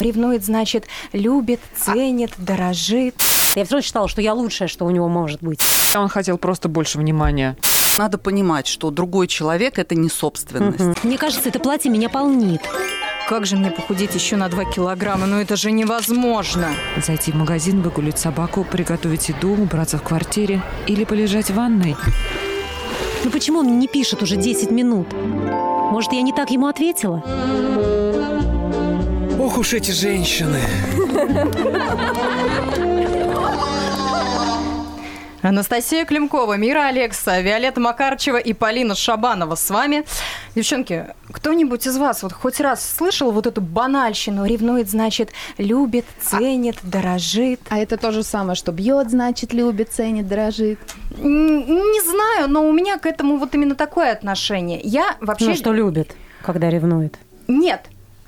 Ревнует, значит, любит, ценит, дорожит. Я все равно считала, что я лучшее, что у него может быть. Он хотел просто больше внимания. Надо понимать, что другой человек – это не собственность. Мне кажется, это платье меня полнит. Как же мне похудеть еще на 2 килограмма? Ну это же невозможно. Зайти в магазин, выгулить собаку, приготовить еду, убраться в квартире или полежать в ванной. Ну почему он мне не пишет уже 10 минут? Может, я не так ему ответила? Ох уж эти женщины. Анастасия Климкова, Мира Алекса, Виолетта Макарчева и Полина Шабанова с вами. Девчонки, кто-нибудь из вас вот хоть раз слышал вот эту банальщину? Ревнует, значит, любит, ценит, дорожит. А это то же самое, что бьет, значит, любит, ценит, дорожит. Не знаю, но у меня к этому вот именно такое отношение. Я вообще... Ну, что любит, когда ревнует. Нет.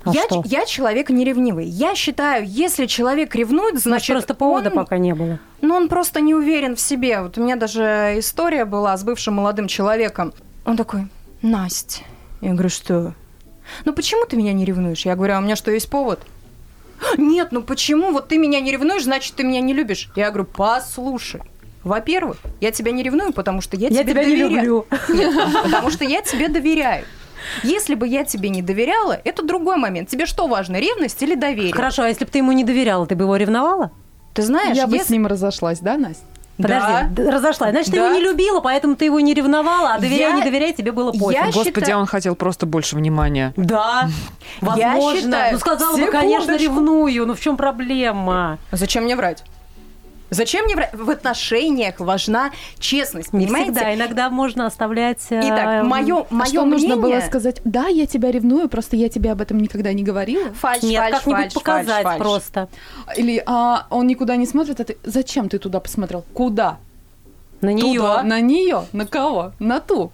А я, что? я человек неревнивый. Я считаю, если человек ревнует, Значит, просто повода он, пока не было. ну, он просто не уверен в себе. Вот у меня даже история была с бывшим молодым человеком. Он такой, Настя. Я говорю, что? Ну, почему ты меня не ревнуешь? Я говорю, а у меня что, есть повод? Нет, ну почему? Вот ты меня не ревнуешь, значит, ты меня не любишь. Я говорю, послушай. Во-первых, я тебя не ревную, потому что я, Я тебе тебя не доверяю. люблю. Нет, потому что я тебе доверяю. Если бы я тебе не доверяла, это другой момент. Тебе что важно, ревность или доверие? Хорошо, а если бы ты ему не доверяла, ты бы его ревновала? Ты знаешь, Я бы если- с ним разошлась, да, Настя? Подожди, Да. разошлась. Значит, ты Да. его не любила, поэтому ты его не ревновала, а доверяй, Я- не доверяй, тебе было пофиг. Я Господи, считаю- он хотел просто больше внимания. Да, Я возможно. считаю- ну, сказала бы, конечно, ревную. Ну, в чем проблема? Зачем мне врать? Зачем мне врать? В отношениях важна честность, Не понимаете? всегда. Иногда можно оставлять... э, Итак, мое, А мое что мнение... нужно было сказать? Да, я тебя ревную, просто я тебе об этом никогда не говорила. Фальш, Нет, фальш, как-нибудь фальш, показать фальш, фальш. просто. Или а, он никуда не смотрит, а ты зачем ты туда посмотрел? Куда? На нее. Туда. На нее? На кого? На ту.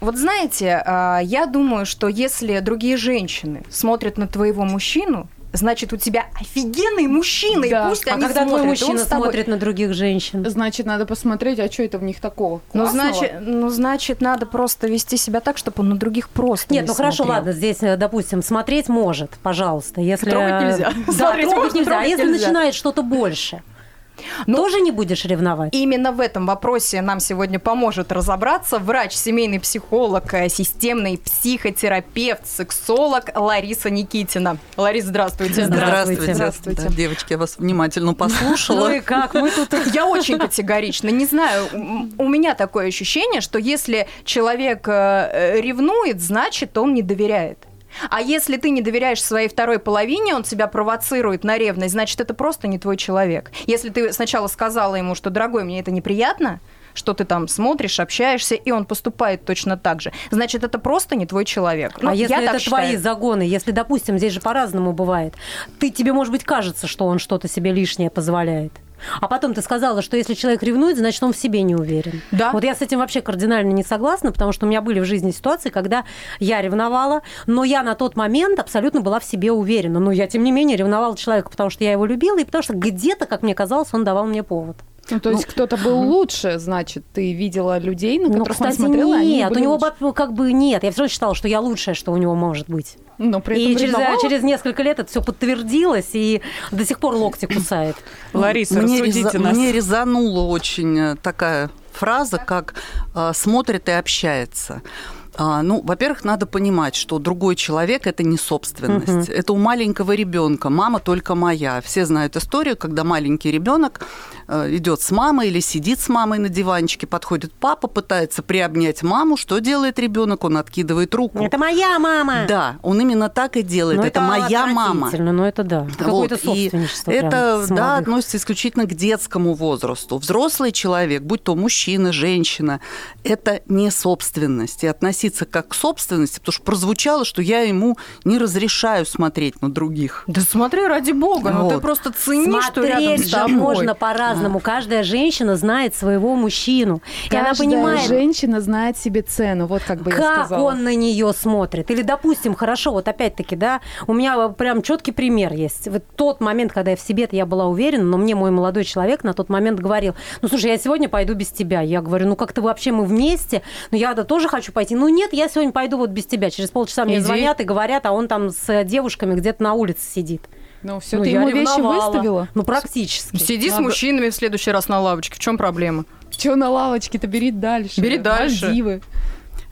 Вот знаете, а, я думаю, что если другие женщины смотрят на твоего мужчину, значит, у тебя офигенный мужчина, Да. и пусть А они когда твой смотрят, он мужчина смотрит на других женщин? Значит, надо посмотреть, а что это в них такого? Ну значит, ну, значит, надо просто вести себя так, чтобы он на других просто Нет, не ну хорошо, смотрел. ладно, здесь, э, допустим, смотреть может, пожалуйста. Если... Трогать нельзя. Да, Смотреть трогать нельзя. А если начинает что-то больше, Ну, тоже не будешь ревновать? Именно в этом вопросе нам сегодня поможет разобраться врач, семейный психолог, э, системный психотерапевт, сексолог Лариса Никитина. Лариса, здравствуйте. Здравствуйте. Здравствуйте. Да, девочки, я вас внимательно послушала. Ну и как? Мы тут... Я очень категорична. Не знаю, у меня такое ощущение, что если человек э, ревнует, значит, он не доверяет. А если ты не доверяешь своей второй половине, он тебя провоцирует на ревность, значит, это просто не твой человек. Если ты сначала сказала ему, что, дорогой, мне это неприятно, что ты там смотришь, общаешься, и он поступает точно так же, значит, это просто не твой человек. Ну, а если я это так твои считаю. загоны, если, допустим, здесь же по-разному бывает, ты тебе, может быть, кажется, что он что-то себе лишнее позволяет. А потом ты сказала, что если человек ревнует, значит, он в себе не уверен. Да. Вот я с этим вообще кардинально не согласна, потому что у меня были в жизни ситуации, когда я ревновала, но я на тот момент абсолютно была в себе уверена. Но я, тем не менее, ревновала человека, потому что я его любила, и потому что где-то, как мне казалось, он давал мне повод. Ну, то есть кто-то был лучше, значит, ты видела людей, на Ну, которых он кстати, смотрел, и они нет, у были него лучше. как бы нет. Я все равно считала, что я лучшее, что у него может быть. Но при И этом через, ревновала? через несколько лет это все подтвердилось, и до сих пор локти кусает. Лариса, мне, рассудите реза- нас. мне резанула очень э, такая фраза, как э, смотрит и общается. А, ну, во-первых, надо понимать, что другой человек это не собственность. Мгм. Это у маленького ребенка. Мама только моя. Все знают историю, когда маленький ребенок идет с мамой или сидит с мамой на диванчике, подходит папа, пытается приобнять маму. Что делает ребенок? Он откидывает руку. Это моя мама. Да, он именно так и делает. Ну, это, моя мама. отвратительно, Ну, это да. Какое-то Вот, и Это, да, относится исключительно к детскому возрасту. Взрослый человек, будь то мужчина, женщина, это не собственность. И относиться как к собственности, потому что прозвучало, что я ему не разрешаю смотреть на других. Да смотри, ради бога, ну ты Вот. просто цени, что рядом Смотреть с тобой. можно по-разному. По-разному. Каждая женщина знает своего мужчину. и она Каждая понимает, женщина знает себе цену, вот как бы я как сказала. он на нее смотрит. Или, допустим, хорошо, вот опять-таки, да, у меня прям четкий пример есть. Вот тот момент, когда я в себе я была уверена, но мне мой молодой человек на тот момент говорил, ну, слушай, я сегодня пойду без тебя. Я говорю, ну, как-то вообще мы вместе, но я-то тоже хочу пойти. Ну, нет, я сегодня пойду вот без тебя. Через полчаса мне Иди. звонят и говорят, а он там с девушками где-то на улице сидит. Ну, все, Ну, ты ему вещи ревновала. выставила? Ну, практически. Сиди с Надо- мужчинами в следующий раз на лавочке. В чем проблема? Че на лавочке-то, бери дальше. Бери дальше. Мальдивы.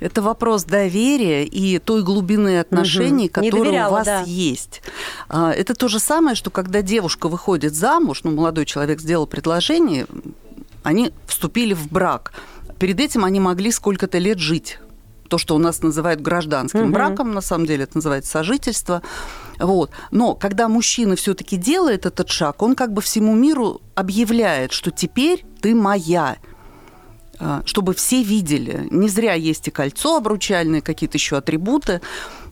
Это вопрос доверия и той глубины отношений. Не которые доверяла, у вас да. есть. А, Это то же самое, что когда девушка выходит замуж, ну, молодой человек сделал предложение, они вступили в брак. Перед этим они могли сколько-то лет жить. То, что у нас называют гражданским Мгм. браком, на самом деле это называется сожительство. Вот. Но когда мужчина все-таки делает этот шаг, он как бы всему миру объявляет, что теперь ты моя а, чтобы все видели. Не зря есть и кольцо обручальное, какие-то еще атрибуты.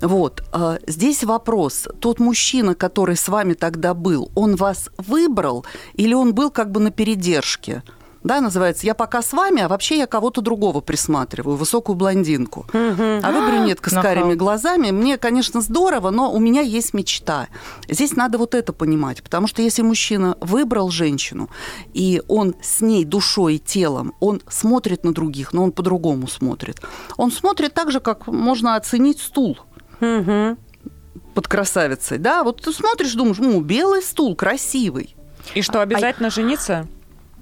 Вот. А, Здесь вопрос. Тот мужчина, который с вами тогда был, он вас выбрал или он был как бы на передержке? Да, называется «Я пока с вами, а вообще я кого-то другого присматриваю, высокую блондинку». А вы брюнетка с карими глазами. Мне, конечно, здорово, но у меня есть мечта. Здесь надо вот это понимать, потому что если мужчина выбрал женщину, и он с ней душой и телом, он смотрит на других, но он по-другому смотрит. Он смотрит так же, как можно оценить стул под красавицей. Да, вот ты смотришь, думаешь, ну, белый стул, красивый. И что, обязательно жениться?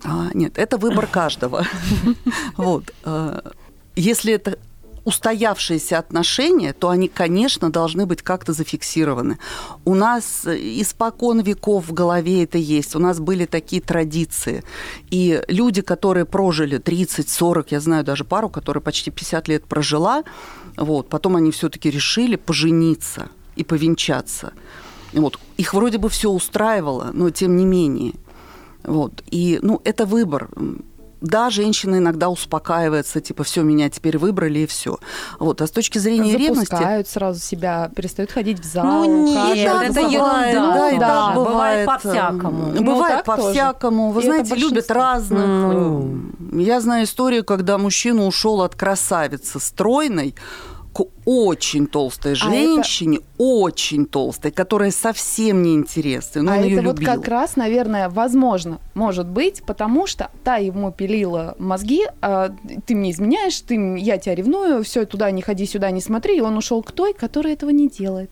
А, нет, это выбор каждого. Вот. э, Если это устоявшиеся отношения, то они, конечно, должны быть как-то зафиксированы. У нас испокон веков в голове это есть. У нас были такие традиции. И люди, которые прожили 30-40, я знаю даже пару, которая почти 50 лет прожила, вот, потом они все-таки решили пожениться и повенчаться. Вот. Их вроде бы все устраивало, но тем не менее. Вот. И, ну, это выбор. Да, женщина иногда успокаивается, типа, все, меня теперь выбрали, и все. Вот. А с точки зрения ревности... Запускают сразу себя, перестают ходить в зал. Ну, нет, ухаживать это собой. ерунда. Ну, да, и да. так бывает бывает. по-всякому. Ну, Бывает тоже. по-всякому. Вы И знаете, любят разных. Ну. Я знаю историю, когда мужчина ушел от красавицы стройной к очень толстой А это- женщине, очень толстой, которая совсем не интересна. Но а он ее это вот любил. как раз, наверное, возможно, может быть, потому что та ему пилила мозги, а, ты мне изменяешь, ты, я тебя ревную, все, туда не ходи, сюда не смотри, и он ушел к той, которая этого не делает.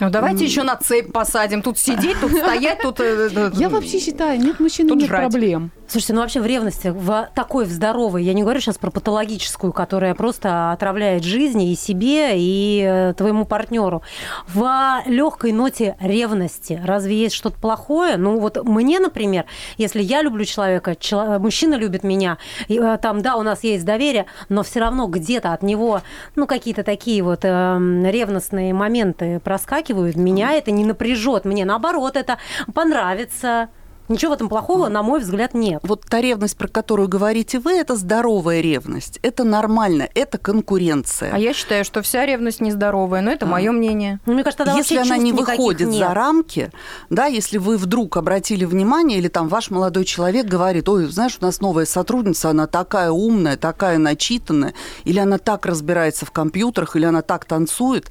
Ну, давайте еще на цепь посадим. Тут сидеть, тут стоять, тут... э, э, Я вообще считаю, нет мужчин, нет жрать. проблем. Слушайте, ну вообще в ревности, в такой, в здоровой, я не говорю сейчас про патологическую, которая просто отравляет жизни и себе, и э, твоему партнеру. В легкой ноте ревности разве есть что-то плохое? Ну вот мне, например, если я люблю человека, чело- мужчина любит меня, и, э, там, да, у нас есть доверие, но все равно где-то от него, ну, какие-то такие вот эм, ревностные моменты проскакивают, меня это не напряжет, мне наоборот это понравится. Ничего в этом плохого, на мой взгляд, нет. Вот та ревность, про которую говорите вы, это здоровая ревность. Это нормально, это конкуренция. А я считаю, что вся ревность нездоровая, но это мое мнение. Ну, мне кажется, тогда если она не выходит нет. за рамки, да, если вы вдруг обратили внимание, или там ваш молодой человек говорит, ой, знаешь, у нас новая сотрудница, она такая умная, такая начитанная, или она так разбирается в компьютерах, или она так танцует.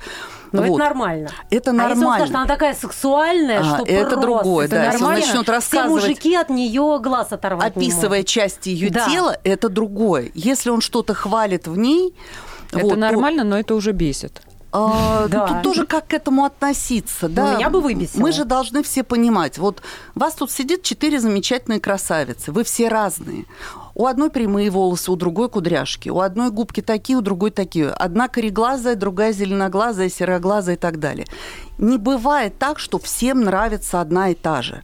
Но Вот. это нормально. Это А если он нормально. скажет, она такая сексуальная, А, что это просто другое, это да. Если он нормально, начнет все рассказывать- мужики от нее глаз оторвать не Описывая части ее Да. тела, это другое. Если он что-то хвалит в ней, Это вот, то, нормально, но это уже бесит. а, Да. Тут тоже как к этому относиться, да? меня бы выбесило. Мы же должны все понимать. Вот вас тут сидит четыре замечательные красавицы. Вы все разные. У одной прямые волосы, у другой кудряшки. У одной губки такие, у другой такие. Одна кореглазая, другая зеленоглазая, сероглазая и так далее. Не бывает так, что всем нравится одна и та же.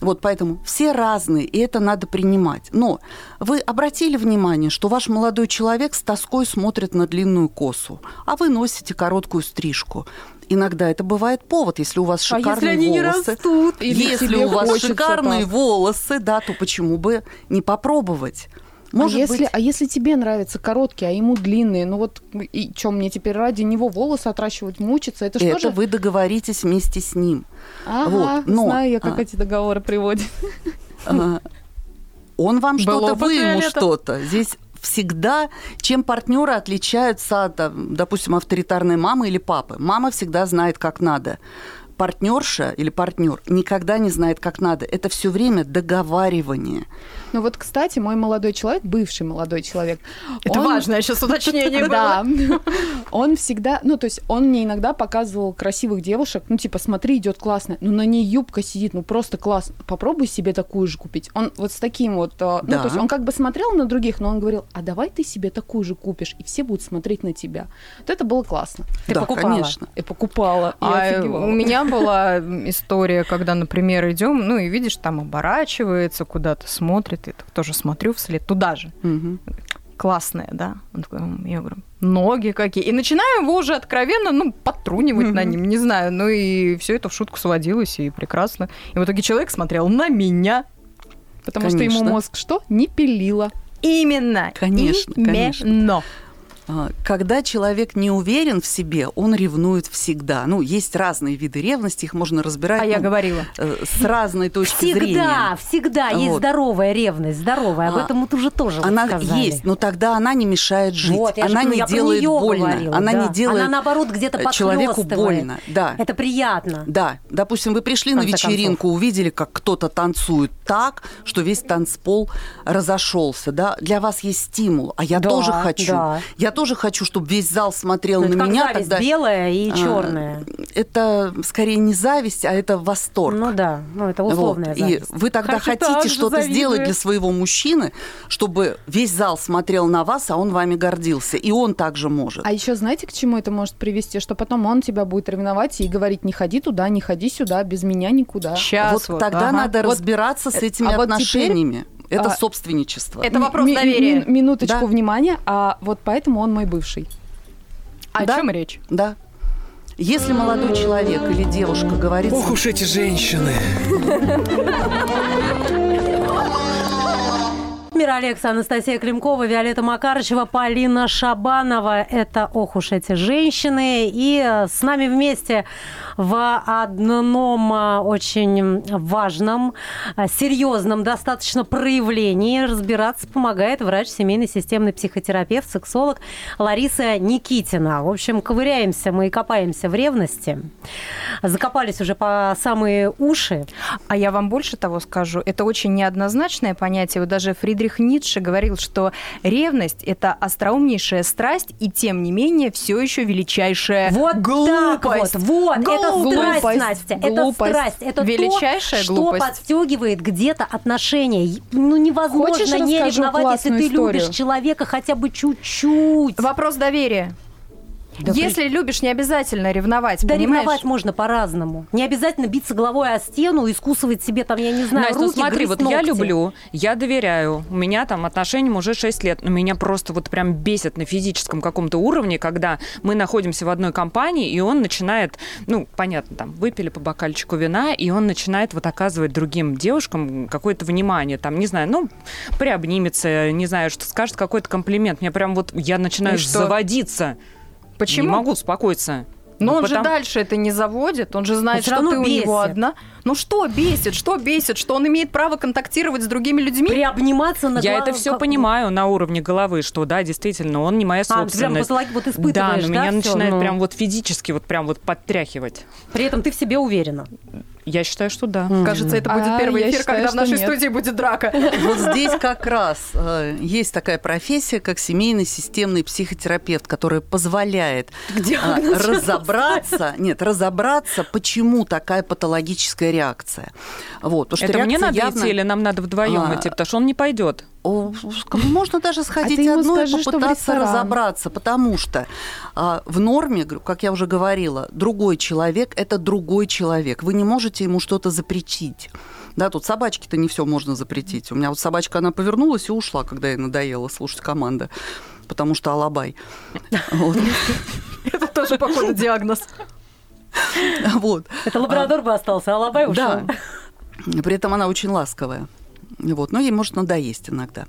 Вот поэтому все разные, и это надо принимать. Но вы обратили внимание, что ваш молодой человек с тоской смотрит на длинную косу, а вы носите короткую стрижку. Иногда это бывает повод, если у вас А шикарные если они не волосы. растут? Или если у вас хочется шикарные так? волосы, да, то почему бы не попробовать? Может а, если, быть, а если тебе нравятся короткие, а ему длинные, ну вот и что мне теперь ради него волосы отращивать, мучиться, это, это что же? вы договоритесь вместе с ним. Ага, вот, но- знаю я, как а. эти договоры приводят. А, он вам что-то, вы ему что-то. Здесь всегда, чем партнеры отличаются от, допустим, авторитарной мамы или папы. Мама всегда знает, как надо. Партнерша или партнер никогда не знает, как надо. Это все время договаривание. Ну вот, кстати, мой молодой человек, бывший молодой человек, Это он- важное сейчас уточнение было. Да. Он всегда, ну, то есть он мне иногда показывал красивых девушек, ну, типа, смотри, идет классно, ну, на ней юбка сидит, ну, просто класс. Попробуй себе такую же купить. Он вот с таким вот, э, ну, то есть он как бы смотрел на других, но он говорил, а давай ты себе такую же купишь, и все будут смотреть на тебя. Вот это было классно. Ты покупала? конечно. И покупала, А офигевала. у меня была история, когда, например, идем, ну и видишь, там оборачивается, куда-то смотрит, так тоже смотрю вслед туда же. Классная, да? Я говорю, ноги какие. И начинаю его уже откровенно, ну, подтрунивать на ним, не знаю. Ну и все это в шутку сводилось, и прекрасно. И в итоге человек смотрел на меня. Потому что ему Конечно. мозг что? Не пилила. Именно. Конечно, конечно. Именно. А, Когда человек не уверен в себе, он ревнует всегда. Ну, есть разные виды ревности, их можно разбирать А я ну, говорила. э, с разной точки Всегда, зрения. всегда есть Вот. здоровая ревность, здоровая. Об А, этом мы тоже тоже вот Она сказали. есть, но тогда она не мешает жить. Вот, я же она говорю, не я делает больно. говорила, она да. не делает Она, наоборот, где-то э, человеку больно. Да. Это приятно. Да, допустим, вы пришли на вечеринку, увидели, как кто-то танцует так, что весь танцпол разошелся, да. Для вас есть стимул, а я Да, тоже хочу. да. Я тоже хочу, чтобы весь зал смотрел Ну, на это как меня. зависть, тогда белая и а, черная. Это скорее не зависть, а это восторг. Ну да, ну это Вот. условная И зависть. вы тогда Хочу хотите что-то завидую. сделать для своего мужчины, чтобы весь зал смотрел на вас, а он вами гордился. И он также может. А еще знаете, к чему это может привести? Что потом он тебя будет ревновать и говорить, не ходи туда, не ходи сюда, без меня никуда. Сейчас вот тогда ага. надо Вот, разбираться с э, этими а вот теперь, отношениями. Это а, собственничество. Это вопрос доверия. ми- минуточку Да. внимания, а вот поэтому он мой бывший. О Да. чем речь? Да. Если молодой человек или девушка говорит... Ох уж эти женщины. Мира Алекса, Анастасия Климкова, Виолетта Макарычева, Полина Шабанова. Это «Ох уж эти женщины». И э, с нами вместе в одном э, очень важном, э, серьезном достаточно проявлении разбираться помогает врач семейный системный психотерапевт, сексолог Лариса Никитина. В общем, ковыряемся мы и копаемся в ревности. Закопались уже по самые уши. А я вам больше того скажу, это очень неоднозначное понятие. Вот даже Фридрих Ницше говорил, что ревность – это остроумнейшая страсть, и тем не менее все еще величайшая Вот глупость. так вот, вот, это Глупость. страсть, Настя, это Глупость. страсть, это Величайшая то, что глупость. подстегивает где-то отношения. Ну невозможно Хочешь, не ревновать, если ты историю? любишь человека хотя бы чуть-чуть. Вопрос доверия. Да Если любишь, не обязательно ревновать, Да понимаешь? ревновать можно по-разному. Не обязательно биться головой о стену и искусывать себе там, я не знаю, Настя, ну руки, смотри, грызть вот я ногти. люблю, я доверяю. У меня там отношениям уже 6 лет, но меня просто вот прям бесит на физическом каком-то уровне, когда мы находимся в одной компании, и он начинает, ну, понятно, там, выпили по бокальчику вина, и он начинает вот оказывать другим девушкам какое-то внимание, там, не знаю, ну, приобнимется, не знаю, что скажет какой-то комплимент. Мне прям вот, я начинаю И что? заводиться. Почему? Не могу успокоиться. Но Ну, он же потому- дальше это не заводит, он же знает, что ты у него бесит. одна. Ну что бесит, что бесит, что он имеет право контактировать с другими людьми? Приобниматься на Я это все как- понимаю на уровне головы, что да, действительно, он не моя А, ты прям собственность. патологи- вот да, испытываешь, но меня всё? начинает Ну. прям вот физически вот прям вот подтряхивать. При этом ты в себе уверена. Я считаю, что да. Кажется, это будет А, первый эфир, считаю, когда в нашей нет. студии будет драка. Вот здесь как раз э, есть такая профессия, как семейный системный психотерапевт, которая позволяет э, разобраться, нет, разобраться, почему такая патологическая реакция. Вот, потому что это мне надо явно- идти или нам надо вдвоем А, идти, потому что он не пойдет. О, Можно даже сходить ты ему одной скажи, и попытаться разобраться, потому что а, в норме, как я уже говорила, другой человек – это другой человек. Вы не можете ему что-то запретить. Да, тут собачке-то не все можно запретить. У меня вот собачка, она повернулась и ушла, когда ей надоело слушать команды, потому что алабай. Это тоже, походу, диагноз. Вот. Это лабрадор бы остался, а лабай ушел. Да. При этом она очень ласковая. Вот. Но ей может надоесть иногда.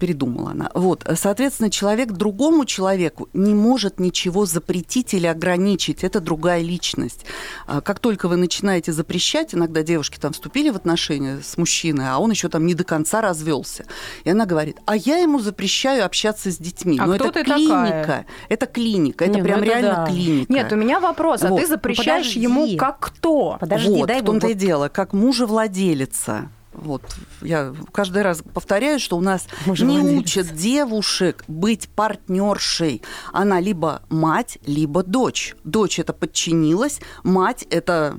передумала она. Вот, соответственно, человек другому человеку не может ничего запретить или ограничить. Это другая личность. А Как только вы начинаете запрещать, иногда девушки там вступили в отношения с мужчиной, а он еще там не до конца развелся. И она говорит, а я ему запрещаю общаться с детьми. А Но кто это ты клиника. такая? Это клиника. Это Не, ну прям это реально да. клиника. Нет, у меня вопрос, а Вот. ты запрещаешь Ну, подожди. ему как кто? Подожди, вот, дай в том-то вот- и дело, как мужа-владелица. Вот, я каждый раз повторяю, что у нас не Мужа-владелица. учат девушек быть партнершей. Она либо мать, либо дочь. Дочь это подчинилась, мать это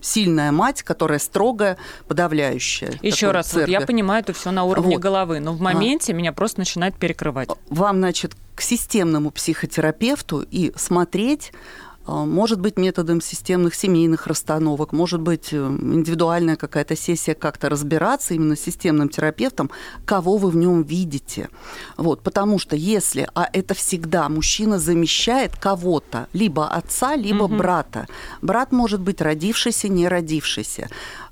сильная мать, которая строгая, подавляющая. Еще раз, вот я понимаю это все на уровне Вот. головы, но в моменте меня просто начинает перекрывать. Вам, значит, к системному психотерапевту и смотреть, может быть, методом системных семейных расстановок, может быть, э, индивидуальная какая-то сессия, как-то разбираться именно с системным терапевтом, кого вы в нем видите. Вот, потому что если, а это всегда мужчина замещает кого-то, либо отца, либо брата. Брат может быть родившийся, не родившийся.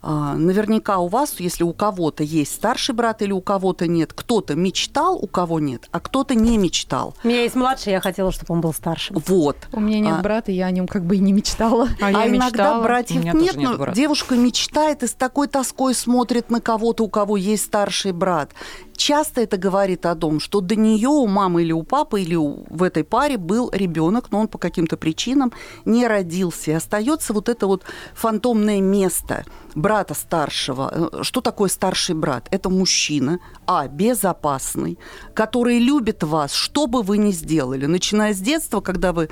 А, Наверняка у вас, если у кого-то есть старший брат или у кого-то нет, кто-то мечтал, у кого нет, а кто-то не мечтал. У меня есть младший, я хотела, чтобы он был старшим. Вот. У меня нет А- брата, я о нем как бы и не мечтала. А, А, я иногда мечтала. Братьев нет, но брата. девушка мечтает и с такой тоской смотрит на кого-то, у кого есть старший брат. Часто это говорит о том, что до нее у мамы или у папы или у- в этой паре был ребенок, но он по каким-то причинам не родился. И остается вот это вот фантомное место брата старшего. Э, Что такое старший брат? Это мужчина, а, безопасный, который любит вас, что бы вы ни сделали. Начиная с детства, когда вы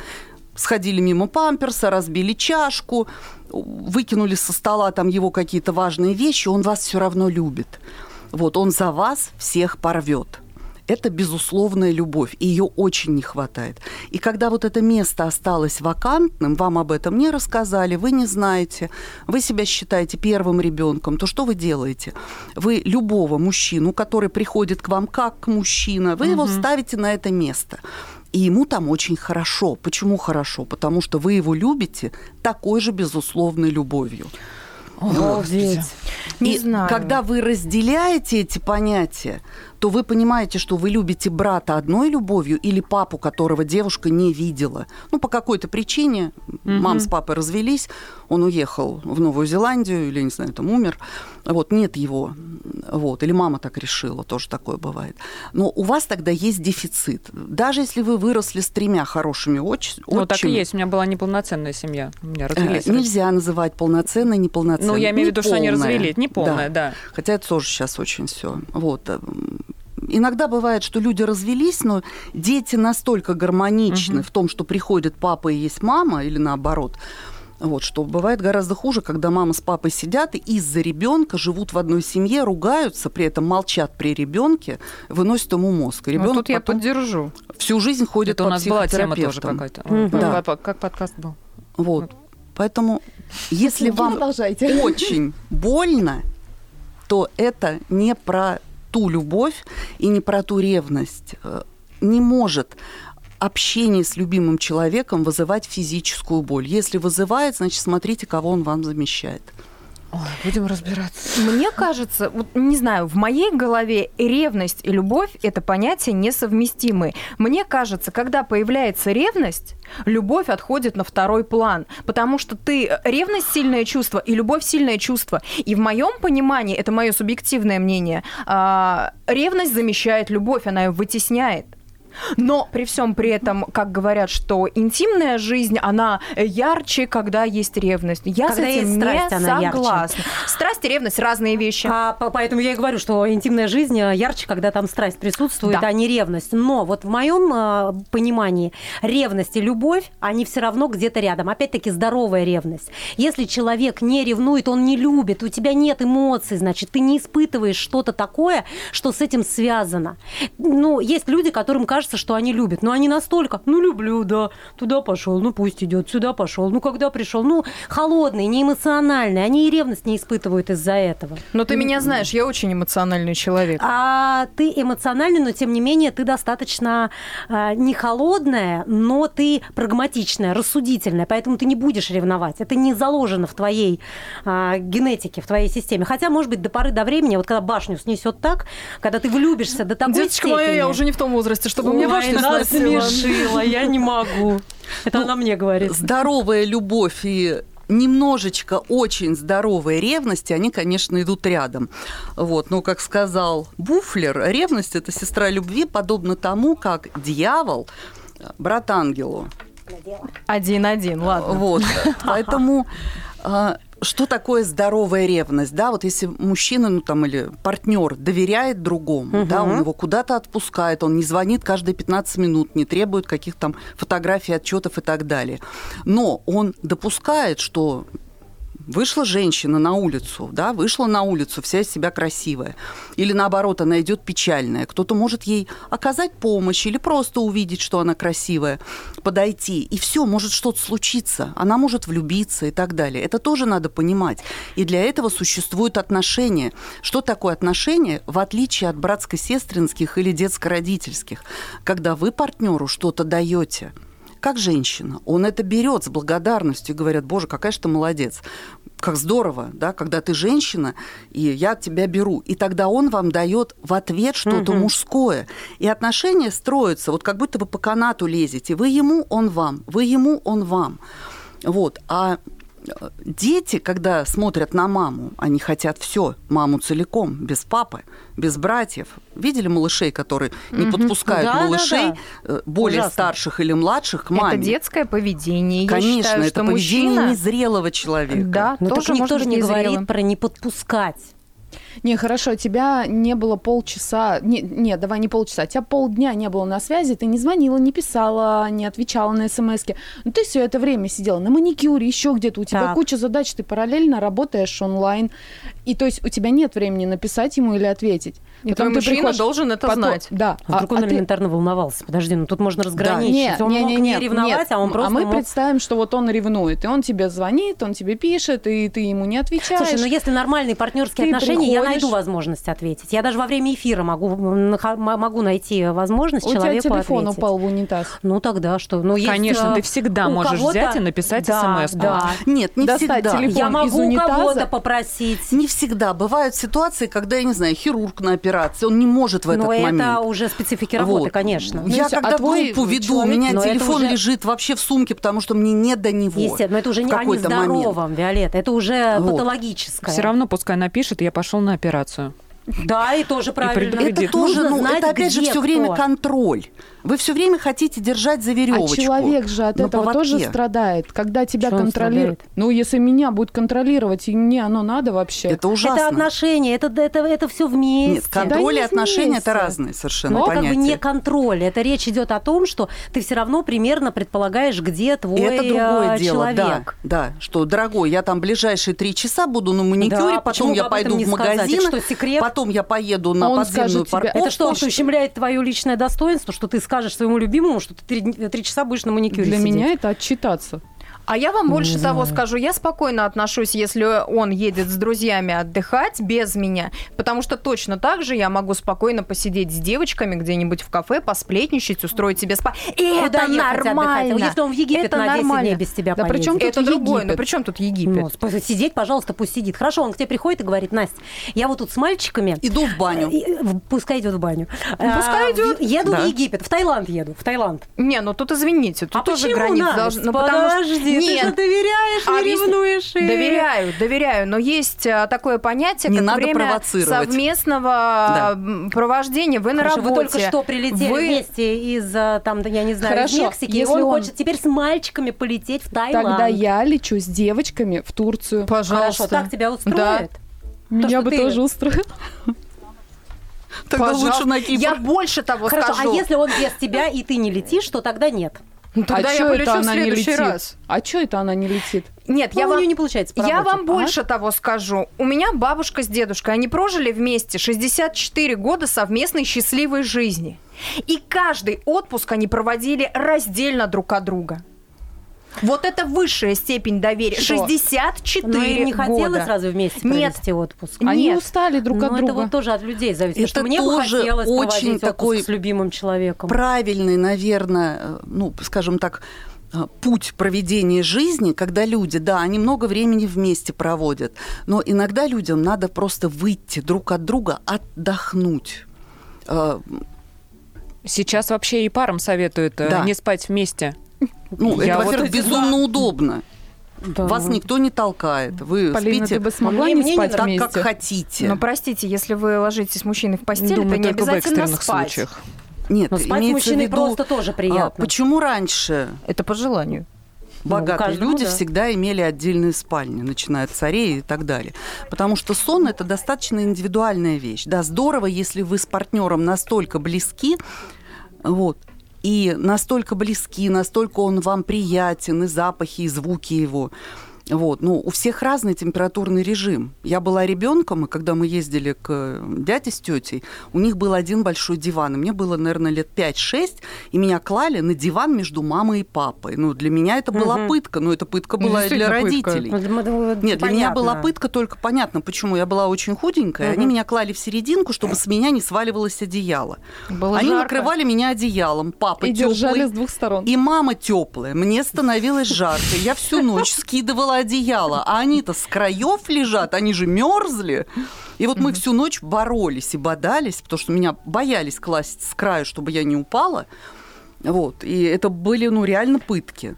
сходили мимо памперса, разбили чашку, выкинули со стола там его какие-то важные вещи, он вас все равно любит. Вот, он за вас всех порвет. Это безусловная любовь, и ее очень не хватает. И когда вот это место осталось вакантным, вам об этом не рассказали, вы не знаете, вы себя считаете первым ребенком, то что вы делаете? Вы любого мужчину, который приходит к вам как мужчина, вы его ставите на это место. И ему там очень хорошо. Почему хорошо? Потому что вы его любите такой же безусловной любовью. Обалдеть. Не и знаю. когда вы разделяете эти понятия, то вы понимаете, что вы любите брата одной любовью или папу, которого девушка не видела. Ну, по какой-то причине мам с папой развелись, он уехал в Новую Зеландию или, не знаю, там умер. Вот, нет его. Вот, или мама так решила, тоже такое бывает. Но у вас тогда есть дефицит. Даже если вы выросли с тремя хорошими отч... Ну, так и есть. У меня была неполноценная семья. У меня э, развелись. Нельзя называть полноценной, неполноценной. Ну, я имею в виду, что они развелись. Неполная, да. Хотя это тоже сейчас очень все. Вот. Иногда бывает, что люди развелись, но дети настолько гармоничны в том, что приходит папа и есть мама, или наоборот. Вот, что бывает гораздо хуже, когда мама с папой сидят и из-за ребенка живут в одной семье, ругаются, при этом молчат при ребенке, выносят ему мозг. Ребенок тут я поддержу. всю жизнь ходит Это у по нас была тема тоже какая-то. Да. Как- Как подкаст был. Вот. Поэтому, если вам очень больно, то это не про ту любовь и не про ту ревность. Э, Не может общение с любимым человеком вызывать физическую боль. Если вызывает, значит, смотрите, кого он вам замещает. Ой, будем разбираться. Мне кажется, вот не знаю, в моей голове ревность и любовь это понятия несовместимые. Мне кажется, когда появляется ревность, любовь отходит на второй план, потому что ты ревность сильное чувство и любовь сильное чувство. И в моем понимании, это мое субъективное мнение, а, ревность замещает любовь, она ее вытесняет. Но при всем при этом, как говорят, что интимная жизнь, она ярче, когда есть ревность. Я Когда с этим есть страсть, не она ярче. согласна. Страсть и ревность разные вещи. А, по- поэтому я и говорю, что интимная жизнь э, ярче, когда там страсть присутствует, Да. а не ревность. Но вот в моем э, понимании ревность и любовь, они все равно где-то рядом. Опять-таки здоровая ревность. Если человек не ревнует, он не любит, у тебя нет эмоций, значит, ты не испытываешь что-то такое, что с этим связано. Ну, есть люди, которым кажется, кажется, что они любят. Но они настолько, ну, люблю, да, туда пошел, ну, пусть идет, сюда пошел, ну, когда пришел, ну, холодные, не эмоциональные, они и ревность не испытывают из-за этого. Но ты меня знаешь, я очень эмоциональный человек. А ты эмоциональный, но тем не менее ты достаточно а, не холодная, но ты прагматичная, рассудительная, поэтому ты не будешь ревновать. Это не заложено в твоей а, генетике, в твоей системе. Хотя, может быть, до поры до времени, вот когда башню снесет так, когда ты влюбишься до такой Деточка степени. моя, я уже не в том возрасте, чтобы Ой, мне башню сносило. насмешила, я не могу. Это Ну, она мне говорит. Здоровая любовь и немножечко очень здоровой ревности, они, конечно, идут рядом. Вот. Но, как сказал Буфлер, ревность – это сестра любви, подобно тому, как дьявол брат ангелу. Один-один, ладно. Вот. Поэтому а, что такое здоровая ревность? Да, вот если мужчина, ну там, или партнер доверяет другому, да, он его куда-то отпускает, он не звонит каждые 15 минут, не требует каких-то там фотографий, отчетов и так далее. Но он допускает, что Вышла женщина на улицу, да, вышла на улицу, вся из себя красивая. Или наоборот, она идет печальная. Кто-то может ей оказать помощь или просто увидеть, что она красивая, подойти. И все, может что-то случиться. Она может влюбиться и так далее. Это тоже надо понимать. И для этого существуют отношения. Что такое отношения, в отличие от братско-сестринских или детско-родительских? Когда вы партнеру что-то даете, как женщина. Он это берет с благодарностью и говорят, боже, какая же ты молодец. Как здорово, да, когда ты женщина, и я от тебя беру. И тогда он вам дает в ответ что-то Мгм. мужское. И отношения строятся, вот как будто вы по канату лезете. Вы ему, он вам. Вы ему, он вам. Вот. А дети, когда смотрят на маму, они хотят все, маму целиком, без папы, без братьев. Видели малышей, которые не подпускают Да, да, малышей да. э, более Ужасно. старших или младших к маме? Это детское поведение. Я Конечно, считаю, это что поведение мужчина... незрелого человека. Да, Ну, тоже так никто же не говорит про не подпускать. Не, хорошо, тебя не было полчаса, не, не, давай не полчаса, тебя полдня не было на связи, ты не звонила, не писала, не отвечала на смс Ну, ты все это время сидела на маникюре, еще где-то, у тебя Так. куча задач, ты параллельно работаешь онлайн, и то есть у тебя нет времени написать ему или ответить. И твой мужчина должен это потом- знать. Да. А вдруг он ты- элементарно волновался. Подожди, ну тут можно разграничить. Нет, он не, мог не, не нет, ревновать, нет. а он просто мы мог... представим, что вот он ревнует, и он тебе звонит, он тебе пишет, и ты ему не отвечаешь. Слушай, ну если нормальные партнерские Ты отношения, я приходишь- найду возможность ответить. Я даже во время эфира могу, могу найти возможность у тебя человеку телефон ответить. упал в унитаз. Ну тогда что? Ну, есть, Конечно, э, ты всегда можешь взять и написать да, смс-ку. Да. Нет, не Достать всегда. телефон. Я из могу у унитаза. кого-то попросить. Не всегда. Бывают ситуации, когда, я не знаю, хирург на операции, он не может в этот Но это момент. уже специфики работы, Вот. конечно. Ну, Я всё, а когда твой группу веду, у меня это телефон уже- лежит вообще в сумке, потому что мне не до него. Естественно, но это уже не о момент. нездоровом, Виолетта. Это уже Вот. патологическое. Все равно пускай напишет, я пошел на операцию. Да, и тоже правильно. предупредит. Это тоже, Нужно ну, знать, это опять же где все время контроль. Вы все время хотите держать за веревочку. А человек же от этого тоже поводке. страдает, когда тебя Что он контролируют. страдает? Ну, если меня будет контролировать, и мне оно надо вообще. Это ужасно. Это отношения, это, это, это все вместе. Нет, контроль и не отношения вместе. это разные совершенно Но это как понятия. бы не контроль. Это речь идет о том, что ты все равно примерно предполагаешь, где твой И это другое э, дело, да, человек. да, что, дорогой, я там ближайшие три часа буду на маникюре, Да, потом я пойду в сказать? магазин, Это что, секрет? потом я поеду на Он подземную парковку. Это что, вообще ущемляет твое личное достоинство, что ты скажешь своему любимому, что ты три, три часа будешь на маникюре Для сидеть? меня это отчитаться. А я вам больше Не того знаю. скажу, я спокойно отношусь, если он едет с друзьями отдыхать без меня, потому что точно так же я могу спокойно посидеть с девочками где-нибудь в кафе, посплетничать, устроить себе спа. И Куда это ехать нормально. Если он в Египет это на 10 нормально. дней без тебя Да поедет. причем Это другое, Египет. но при чем тут Египет? Ну, сидеть, пожалуйста, пусть сидит. Хорошо, он к тебе приходит и говорит, Настя, я вот тут с мальчиками... Иду в баню. Э, в- Пускай идет в баню. пускай А, идет. Еду Да. в Египет, в Таиланд еду, в Таиланд. Не, ну тут извините, тут а тоже Настя? должны... Ну, потому что- Подожди, ты Нет, же доверяешь, не Объясни- ревнуешь. и- Доверяю, доверяю, но есть а, такое понятие, Не как надо время провоцировать. совместного Да. провождения. Вы на Хорошо, работе. вы только что прилетели Вы- вместе из, а, там, да, я не знаю, из Хорошо, Мексики, и если он, он- хочет теперь с мальчиками полететь в Таиланд. Тогда я лечу с девочками в Турцию. Пожалуйста. Хорошо, так тебя устроит? Меня что бы ты- тоже устроило. Тогда Пожалуйста. лучше на Кипр. Я больше того Хорошо, скажу. а если он без тебя и ты не летишь, то тогда нет. Ну, тогда а я полечу это в она не следующий летит? раз. А что это она не летит? Нет, Ну, я у вам... нее не получается по Я работе. вам больше того скажу. У меня бабушка с дедушкой, они прожили вместе 64 года совместной счастливой жизни. И каждый отпуск они проводили раздельно друг от друга. Вот это высшая степень доверия. Что? 64 Но им не года. хотелось сразу вместе Нет. провести отпуск. Они Нет. устали друг Ну, от это друга. вот тоже от людей зависит. Это что мне бы тоже хотелось очень проводить отпуск такой с любимым человеком. правильный, наверное, ну, скажем так, э, путь проведения жизни, когда люди, да, они много времени вместе проводят, но иногда людям надо просто выйти друг от друга, отдохнуть. Э, Сейчас вообще и парам советуют э, Да. не спать вместе. Ну, Я это, вот- во-первых, безумно удобно. Да. Вас никто не толкает. Вы Полина, спите ты бы смогла Мне- не мне не спать так, вместе? как хотите. Но простите, если вы ложитесь с мужчиной в постель, Думаю, это не в обязательно экстренных спать. случаях. Нет, Но спать с имеется в мужчиной виду, просто тоже а, приятно. почему раньше Это по желанию. богатые каждому, люди да. всегда имели отдельные спальни, начиная от царей и так далее. Потому что сон это достаточно индивидуальная вещь. Да, здорово, если вы с партнером настолько близки, вот, и настолько близки, настолько он вам приятен, и запахи, и звуки его. Вот. Ну, у всех разный температурный режим. Я была ребенком, и когда мы ездили к дяде с тетей, у них был один большой диван. И мне было, наверное, лет 5-6, и меня клали на диван между мамой и папой. Ну, для меня это была Мгм. пытка, но эта пытка Ну, была и для пытка. родителей. Ну, Нет, для меня была пытка только понятно, почему. Я была очень худенькая, они Мгм. меня клали в серединку, чтобы с меня не сваливалось одеяло. Было они жарко. накрывали меня одеялом, папа И держали теплый, с двух сторон. и мама теплая. Мне становилось жарко. Я всю ночь скидывала одеяло, а они-то с краев лежат, они же мерзли. И вот мы всю ночь боролись и бодались, потому что меня боялись класть с краю, чтобы я не упала. Вот. И это были, ну, реально пытки.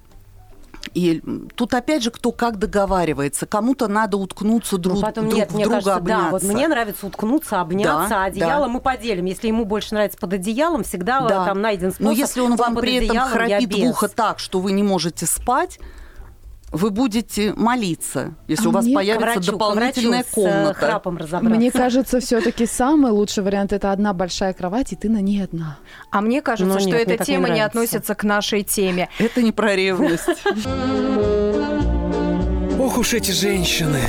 И тут опять же кто как договаривается. Кому-то надо уткнуться друг, Ну, потом друг нет, в мне друга кажется, обняться. да, вот мне нравится уткнуться, обняться, Да, а одеяло да. мы поделим. Если ему больше нравится под одеялом, всегда Да. там найден способ. Но если он вам при этом храпит в ухо так, что вы не можете спать, вы будете молиться, если А у вас появится врачу, дополнительная врачу с, э, комната. храпом разобраться. Мне кажется, все-таки самый лучший вариант это одна большая кровать, и ты на ней одна. А мне кажется, Ну, что нет, эта не тема не нравится. относится к нашей теме. Это не про ревность. Ох уж эти женщины.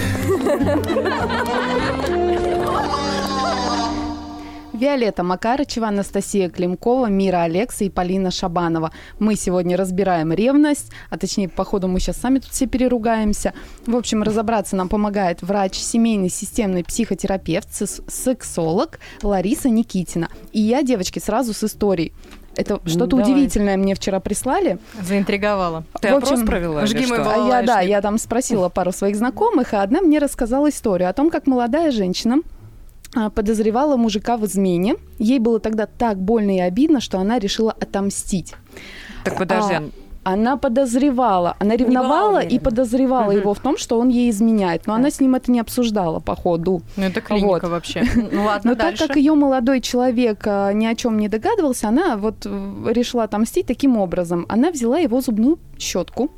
Виолетта Макарычева, Анастасия Климкова, Мира Алекса и Полина Шабанова. Мы сегодня разбираем ревность, а точнее, походу, мы сейчас сами тут все переругаемся. В общем, разобраться нам помогает врач, семейный системный психотерапевт, сексолог Лариса Никитина. И я, девочки, сразу с историей. Это что-то давайте. удивительное мне вчера прислали. Заинтриговала. Ты В опрос общем, провела или жги мой А я, да, я там спросила пару своих знакомых, а одна мне рассказала историю о том, как молодая женщина подозревала мужика в измене. Ей было тогда так больно и обидно, что она решила отомстить. Так подожди, А, Она подозревала, она ревновала и подозревала Мгм. его в том, что он ей изменяет. Но она с ним это не обсуждала по ходу. Ну, это клиника Вот. вообще. Ну, ладно, Но дальше. так как ее молодой человек а, ни о чем не догадывался, она вот э, решила отомстить таким образом. Она взяла его зубную щетку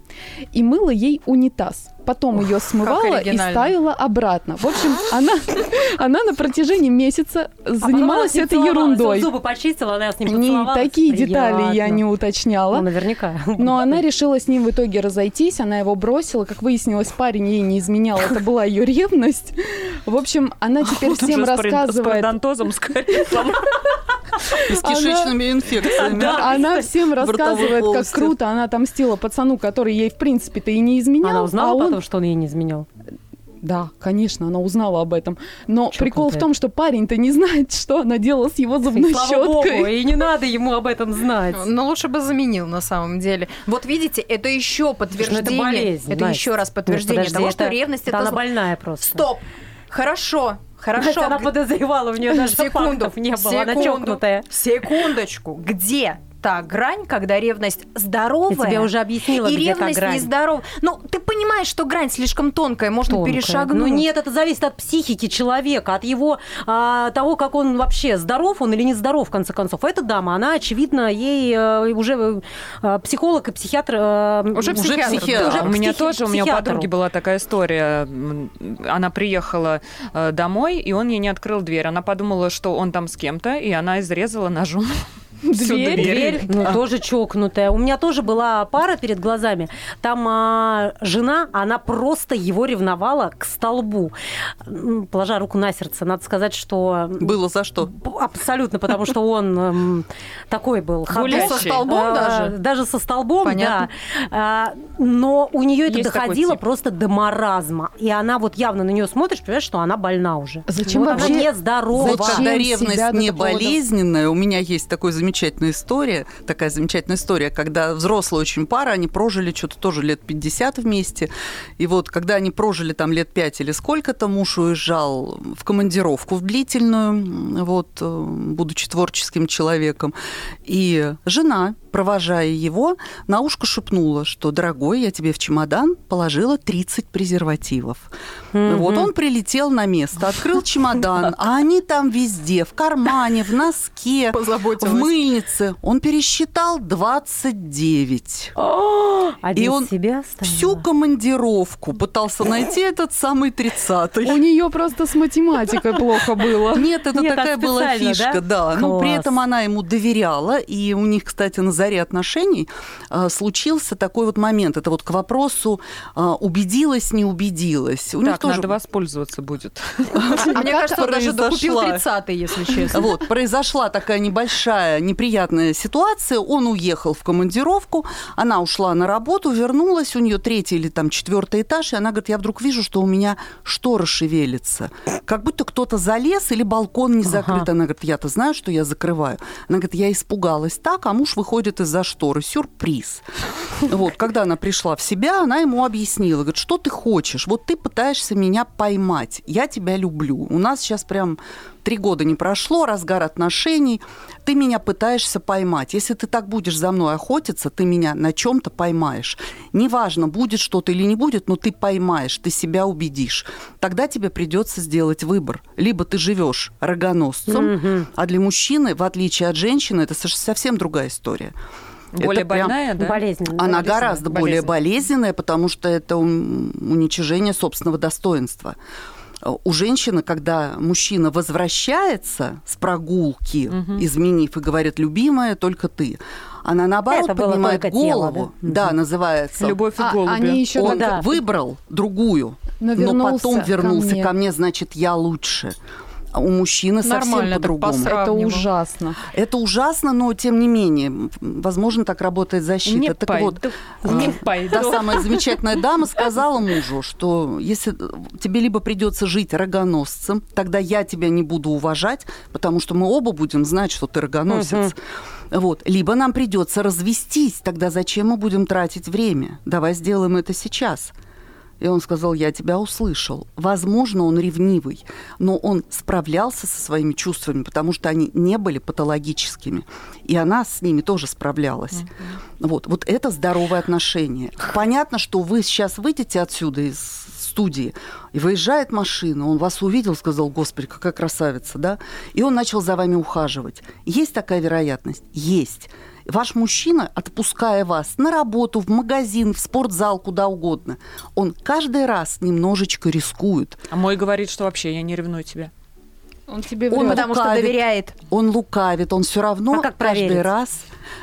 и мыла ей унитаз. Потом ее смывала и ставила обратно. В общем, она, она на протяжении месяца А занималась ним этой ерундой. Зубы почистила, она с ним Не, такие детали я Приятно. не Ну, уточняла. наверняка. Но она решила с ним в итоге разойтись, она его бросила. Как выяснилось, парень ей не изменял, это была ее ревность. В общем, она теперь всем уже с И с кишечными инфекциями. Она всем рассказывает, как круто она отомстила пацану, который ей, в принципе-то, и не изменял. Она узнала а он... потом, что он ей не изменял? Да, конечно, она узнала об этом. Но Чокнутая. прикол в том, что парень-то не знает, что она делала с его зубной Слава богу, щеткой. и не надо ему об этом знать. Ну, лучше бы заменил на самом деле. Вот видите, это еще Ну, подтверждение. это болезнь, это Настя. еще раз Нет, подтверждение подожди, того, что это- ревность да это она больная просто. Стоп. Хорошо, хорошо. Настя, она подозревала, у нее даже секунду, фактов не было, она секунду, чокнутая. Секундочку. Где та грань, когда ревность здоровая? Я тебе уже объяснила, и где та ревность грань. нездоровая. Ну, ты понимаешь, что грань слишком тонкая, можно Тонкая. перешагнуть. Ну нет, это зависит от психики человека, от его а, того, как он вообще здоров он или не здоров, в конце концов. Эта дама, она, очевидно, ей э, уже э, психолог и психиатр... э, Уже психиатр, психиатр. да. у меня психи- тоже, у меня у подруги была такая история. Она приехала домой, и он ей не открыл дверь. Она подумала, что он там с кем-то, и она изрезала ножом Дверь. Дверь, ну, А. тоже чокнутая. У меня тоже была пара перед глазами. Там а, жена, она просто его ревновала к столбу. Положа руку на сердце, надо сказать, что Было за что? Абсолютно, потому что он эм, такой был. Гулящий. Со столбом А, даже? Даже со столбом, Понятно. да. А, но у нее это такой доходило просто до маразма. И она вот явно на нее смотришь, понимаешь, что она больна уже. Зачем вообще- Она нездорова. Вот Зачем когда ревность не болезненная, у меня есть такая замечательная история, такая замечательная история, когда взрослая очень пара, они прожили что-то тоже лет 50 вместе, и вот когда они прожили там лет 5 или сколько-то, муж уезжал в командировку в длительную, вот, э, будучи творческим человеком, и жена, провожая его, на ушко шепнула, что, дорогой, я тебе в чемодан положила 30 презервативов. Вот он прилетел на место, открыл чемодан, а они там везде, в кармане, в носке, в Позаботилась. Мыльнице. Он пересчитал 29. Один И он себя оставила. Всю командировку пытался найти этот самый 30-й. У нее просто с математикой плохо было. Нет, это Нет, такая была фишка, да? да. Но при Класс. этом она ему доверяла, и у них, кстати, на заре отношений э, случился такой вот момент. Это вот к вопросу э, убедилась, не убедилась. У них тоже надо воспользоваться будет. Мне кажется, он даже докупил произошла? 30-й, если честно. Вот, произошла такая небольшая неприятная ситуация. Он уехал в командировку, она ушла на работу, вернулась, у нее третий или там четвертый этаж, и она говорит, я вдруг вижу, что у меня штора шевелится. Как будто кто-то залез или балкон не закрыт. Ага. Она говорит, я-то знаю, что я закрываю. Она говорит, я испугалась так, а муж выходит из-за шторы. Сюрприз. Вот, когда она пришла в себя, она ему объяснила, говорит, что ты хочешь? Вот ты пытаешься меня поймать, я тебя люблю. У нас сейчас прям три года не прошло, разгар отношений, ты меня пытаешься поймать. Если ты так будешь за мной охотиться, ты меня на чем-то поймаешь. Неважно, будет что-то или не будет, но ты поймаешь, ты себя убедишь. Тогда тебе придется сделать выбор. Либо ты живешь рогоносцем, а для мужчины, в отличие от женщины, это совсем другая история. Более Это прям- больная, да? Болезненно. Она Болезненная, гораздо более болезненная. болезненная, потому что это ун- уничижение собственного достоинства. Э, У женщины, когда мужчина возвращается с прогулки, изменив и говорит, любимая, только ты, она наоборот Это поднимает только тело, голову. да? Да, называется. Любовь и А, голуби. они еще Он да. выбрал другую, Но но, вернулся потом ко вернулся мне. ко мне, значит, я лучше. У мужчины совсем Нормально так по-другому. Это ужасно. Это ужасно, но тем не менее, возможно, так работает защита. Не так вот, пойду, а, не пойду. Та самая замечательная дама сказала мужу, что если тебе либо придется жить рогоносцем, тогда я тебя не буду уважать, потому что мы оба будем знать, что ты рогоносец. Вот. Либо нам придется развестись, тогда зачем мы будем тратить время? Давай сделаем это сейчас. И он сказал, я тебя услышал. Возможно, он ревнивый, но он справлялся со своими чувствами, потому что они не были патологическими. И она с ними тоже справлялась. Вот, вот это здоровое отношение. Понятно, что вы сейчас выйдете отсюда из студии, и выезжает машина, он вас увидел, сказал, господи, какая красавица, да? И он начал за вами ухаживать. Есть такая вероятность? Есть. Ваш мужчина, отпуская вас на работу, в магазин, в спортзал, куда угодно, он каждый раз немножечко рискует. А мой говорит, что вообще я не ревную тебя. Он тебе Он врет. Потому что лукавит. доверяет. Он лукавит, он все равно А как каждый проверить? раз.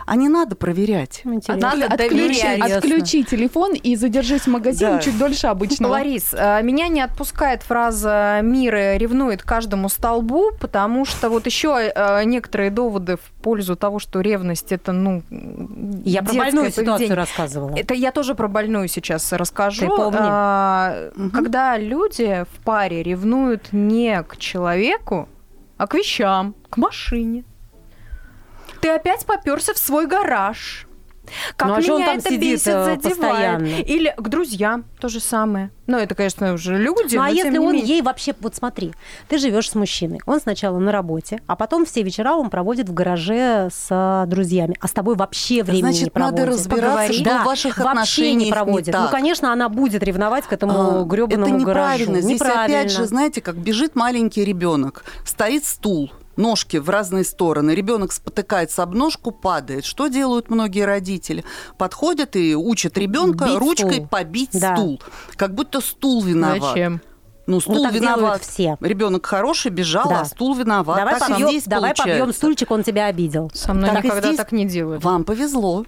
А не надо проверять. Интересно. Надо Отключи, доверять. отключи телефон и задержись в магазине Да. чуть дольше обычного. Ларис, э, меня не отпускает фраза «мир ревнует каждому столбу», потому что вот еще э, некоторые доводы в пользу того, что ревность это, ну, Я про больную ситуацию поведение. рассказывала. Это я тоже про больную сейчас расскажу. Ты помни. А, Мгм. Когда люди в паре ревнуют не к человеку, а к вещам, к машине. Ты опять поперся в свой гараж. Как Ну, а меня что он там это сидит, бесит, э, задевает. постоянно? Или к друзьям то же самое. Ну, это, конечно, уже люди, Ну а но тем если не он менее. ей вообще, вот смотри, ты живешь с мужчиной, он сначала на работе, а потом все вечера он проводит в гараже с а, друзьями, а с тобой вообще времени Значит, не проводит. надо разбираться, что Да, в ваших вообще не не проводит. ну, так. конечно, она будет ревновать к этому А, гребаному Это гаражу. неправильно. Здесь Неправильно. опять же, знаете, как бежит маленький ребенок, стоит стул, ножки в разные стороны, ребенок спотыкается об ножку, падает. Что делают многие родители? Подходят и учат ребенка Бить ручкой стул. побить Да. стул, как будто стул виноват. Зачем? Ну, стул так делают виноват. все. Ребенок хороший, бежал, Да. а стул виноват. Давай так побьем, здесь давай побьем получается. стульчик, он тебя обидел. Со мной Так никогда здесь так не делают. Вам повезло.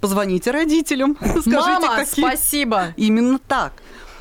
Позвоните родителям. Скажите, Мама, какие... спасибо. Именно так.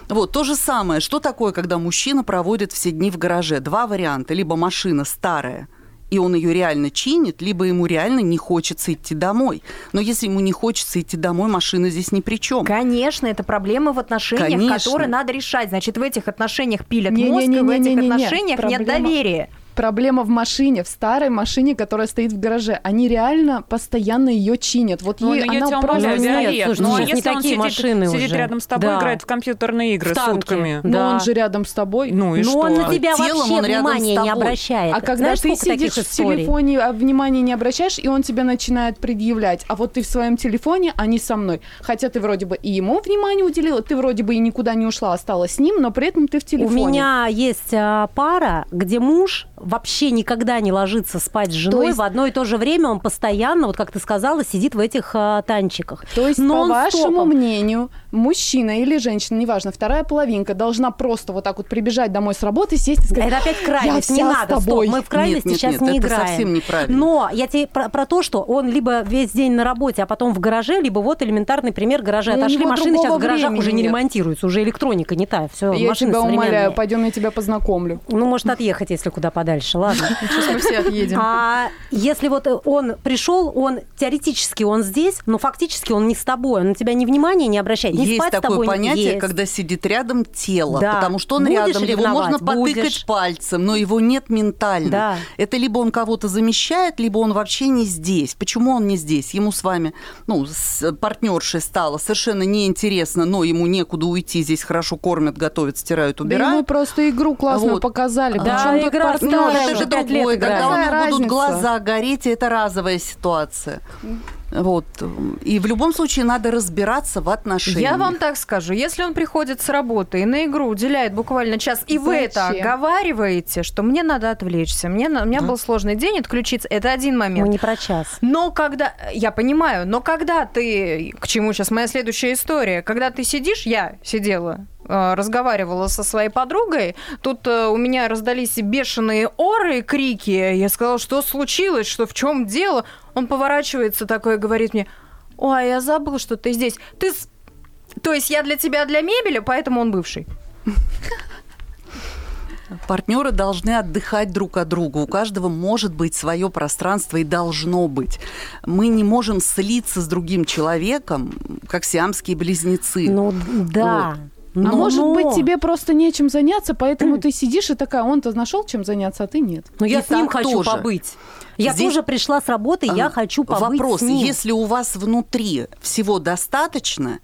Вот, то же самое. Что такое, когда мужчина проводит все дни в гараже? Два варианта. Либо машина старая, и он ее реально чинит, либо ему реально не хочется идти домой. Но если ему не хочется идти домой, машина здесь ни при чем. Конечно, это проблемы в отношениях, Конечно. которые надо решать. Значит, в этих отношениях пилят Не-не-не-не-не-не-не. мозг, и в этих отношениях нет Проблема- доверия. Проблема в машине, в старой машине, которая стоит в гараже. Они реально постоянно ее чинят. Вот Ну, ей ну, она тебя просто... Нет, слушай, ну, а не если он такие сидит, машины сидит уже. рядом с тобой, Да. играет в компьютерные игры В танке. сутками. Но Да. он же рядом с тобой. Ну и Но что? он на тебя Телом вообще он с внимания не обращает. А когда Знаешь, ты сидишь в телефоне, а внимания не обращаешь, и он тебе начинает предъявлять, а вот ты в своем телефоне, а не со мной. Хотя ты вроде бы и ему внимание уделила, ты вроде бы и никуда не ушла, осталась с ним, но при этом ты в У телефоне. меня есть а, пара, где муж вообще никогда не ложится спать с женой есть- в одно и то же время, он постоянно, вот как ты сказала, сидит в этих а, танчиках. То есть, по вашему мнению, мужчина или женщина, неважно, вторая половинка должна просто вот так вот прибежать домой с работы, сесть и сказать, Это опять крайность, «Я не надо, стоп, тобой». мы в крайности Нет, нет, сейчас нет, не это играем. совсем неправильно. Но я тебе про, про то, что он либо весь день на работе, а потом в гараже, либо вот элементарный пример гаража. Ну, у Отошли машины, сейчас в гаражах уже не нет. ремонтируются, уже электроника не та, все, я машины тебя умоляю, пойдем я тебя познакомлю. Ну, может, отъехать, если куда подальше, ладно. Сейчас мы все отъедем. А если вот он пришел, он теоретически он здесь, но фактически он не с тобой, он на тебя ни внимания не обращает, не Есть спать с такое тобой понятие, есть. когда сидит рядом тело, Да. потому что он Будешь рядом, его можно потыкать Будешь. пальцем, но его нет ментально. Да. Это либо он кого-то замещает, либо он вообще не здесь. Почему он не здесь? Ему с вами, ну, с партнершей стало совершенно неинтересно, но ему некуда уйти, здесь хорошо кормят, готовят, стирают, Да ему убирают. просто игру классную Вот. показали. Да, Причем игра партнер? Старая, это же другое, когда у него будут глаза гореть, и это разовая ситуация. Вот. И в любом случае надо разбираться в отношениях. Я вам так скажу, если он приходит с работы и на игру уделяет буквально час, и вы это оговариваете, что мне надо отвлечься, мне, на- у меня был сложный день, отключиться, это один Мы момент. не про час. Но когда, я понимаю, но когда ты, к чему сейчас моя следующая история, когда ты сидишь, я сидела, э, разговаривала со своей подругой, тут э, у меня раздались бешеные оры, крики, я сказала, что случилось, что в чем дело, он поворачивается такой и говорит мне, ой, я забыл, что ты здесь, ты, с- то есть я для тебя для мебели, поэтому он бывший. Партнеры должны отдыхать друг от друга. У каждого может быть свое пространство и должно быть. Мы не можем слиться с другим человеком, как сиамские близнецы. Ну, да. А Но- может но- быть, тебе просто нечем заняться, поэтому ты сидишь и такая, он-то нашел чем заняться, а ты нет. Но я И с ним хочу тоже. побыть. Я Здесь- тоже пришла с работы, я А, хочу побыть Вопрос, с ним. если у вас внутри всего достаточно,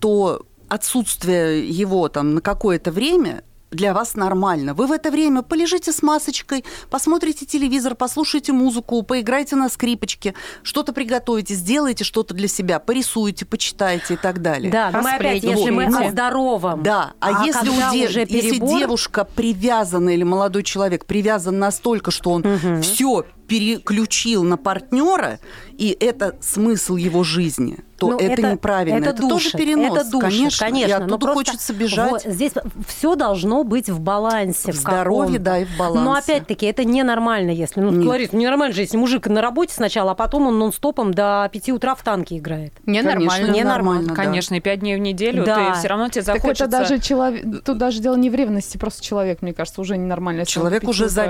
то отсутствие его там на какое-то время для вас нормально. Вы в это время полежите с масочкой, посмотрите телевизор, послушайте музыку, поиграйте на скрипочке, что-то приготовите, сделайте что-то для себя, порисуйте, почитайте и так далее. Да, но мы опять, если мы Вот. о здоровом. Да, а, если, у де- уже если перебор, девушка привязана или молодой человек привязан настолько, что он все переключил на партнера, и это смысл его жизни, то ну, это, неправильно. Это, тоже душит, перенос, это душит, конечно. конечно. И но оттуда хочется бежать. вот здесь все должно быть в балансе. В в здоровье, да, и в балансе. Но опять-таки это ненормально, если... Ну, Нет. говорит, ненормально же, если мужик на работе сначала, а потом он нон-стопом до 5 утра в танке играет. Ненормально. Конечно, ненормально, да. Конечно, и пять дней в неделю, Да. ты все равно тебе Так захочется... это даже человек, тут даже дело не в ревности, просто человек, мне кажется, уже ненормально. Человек уже утра.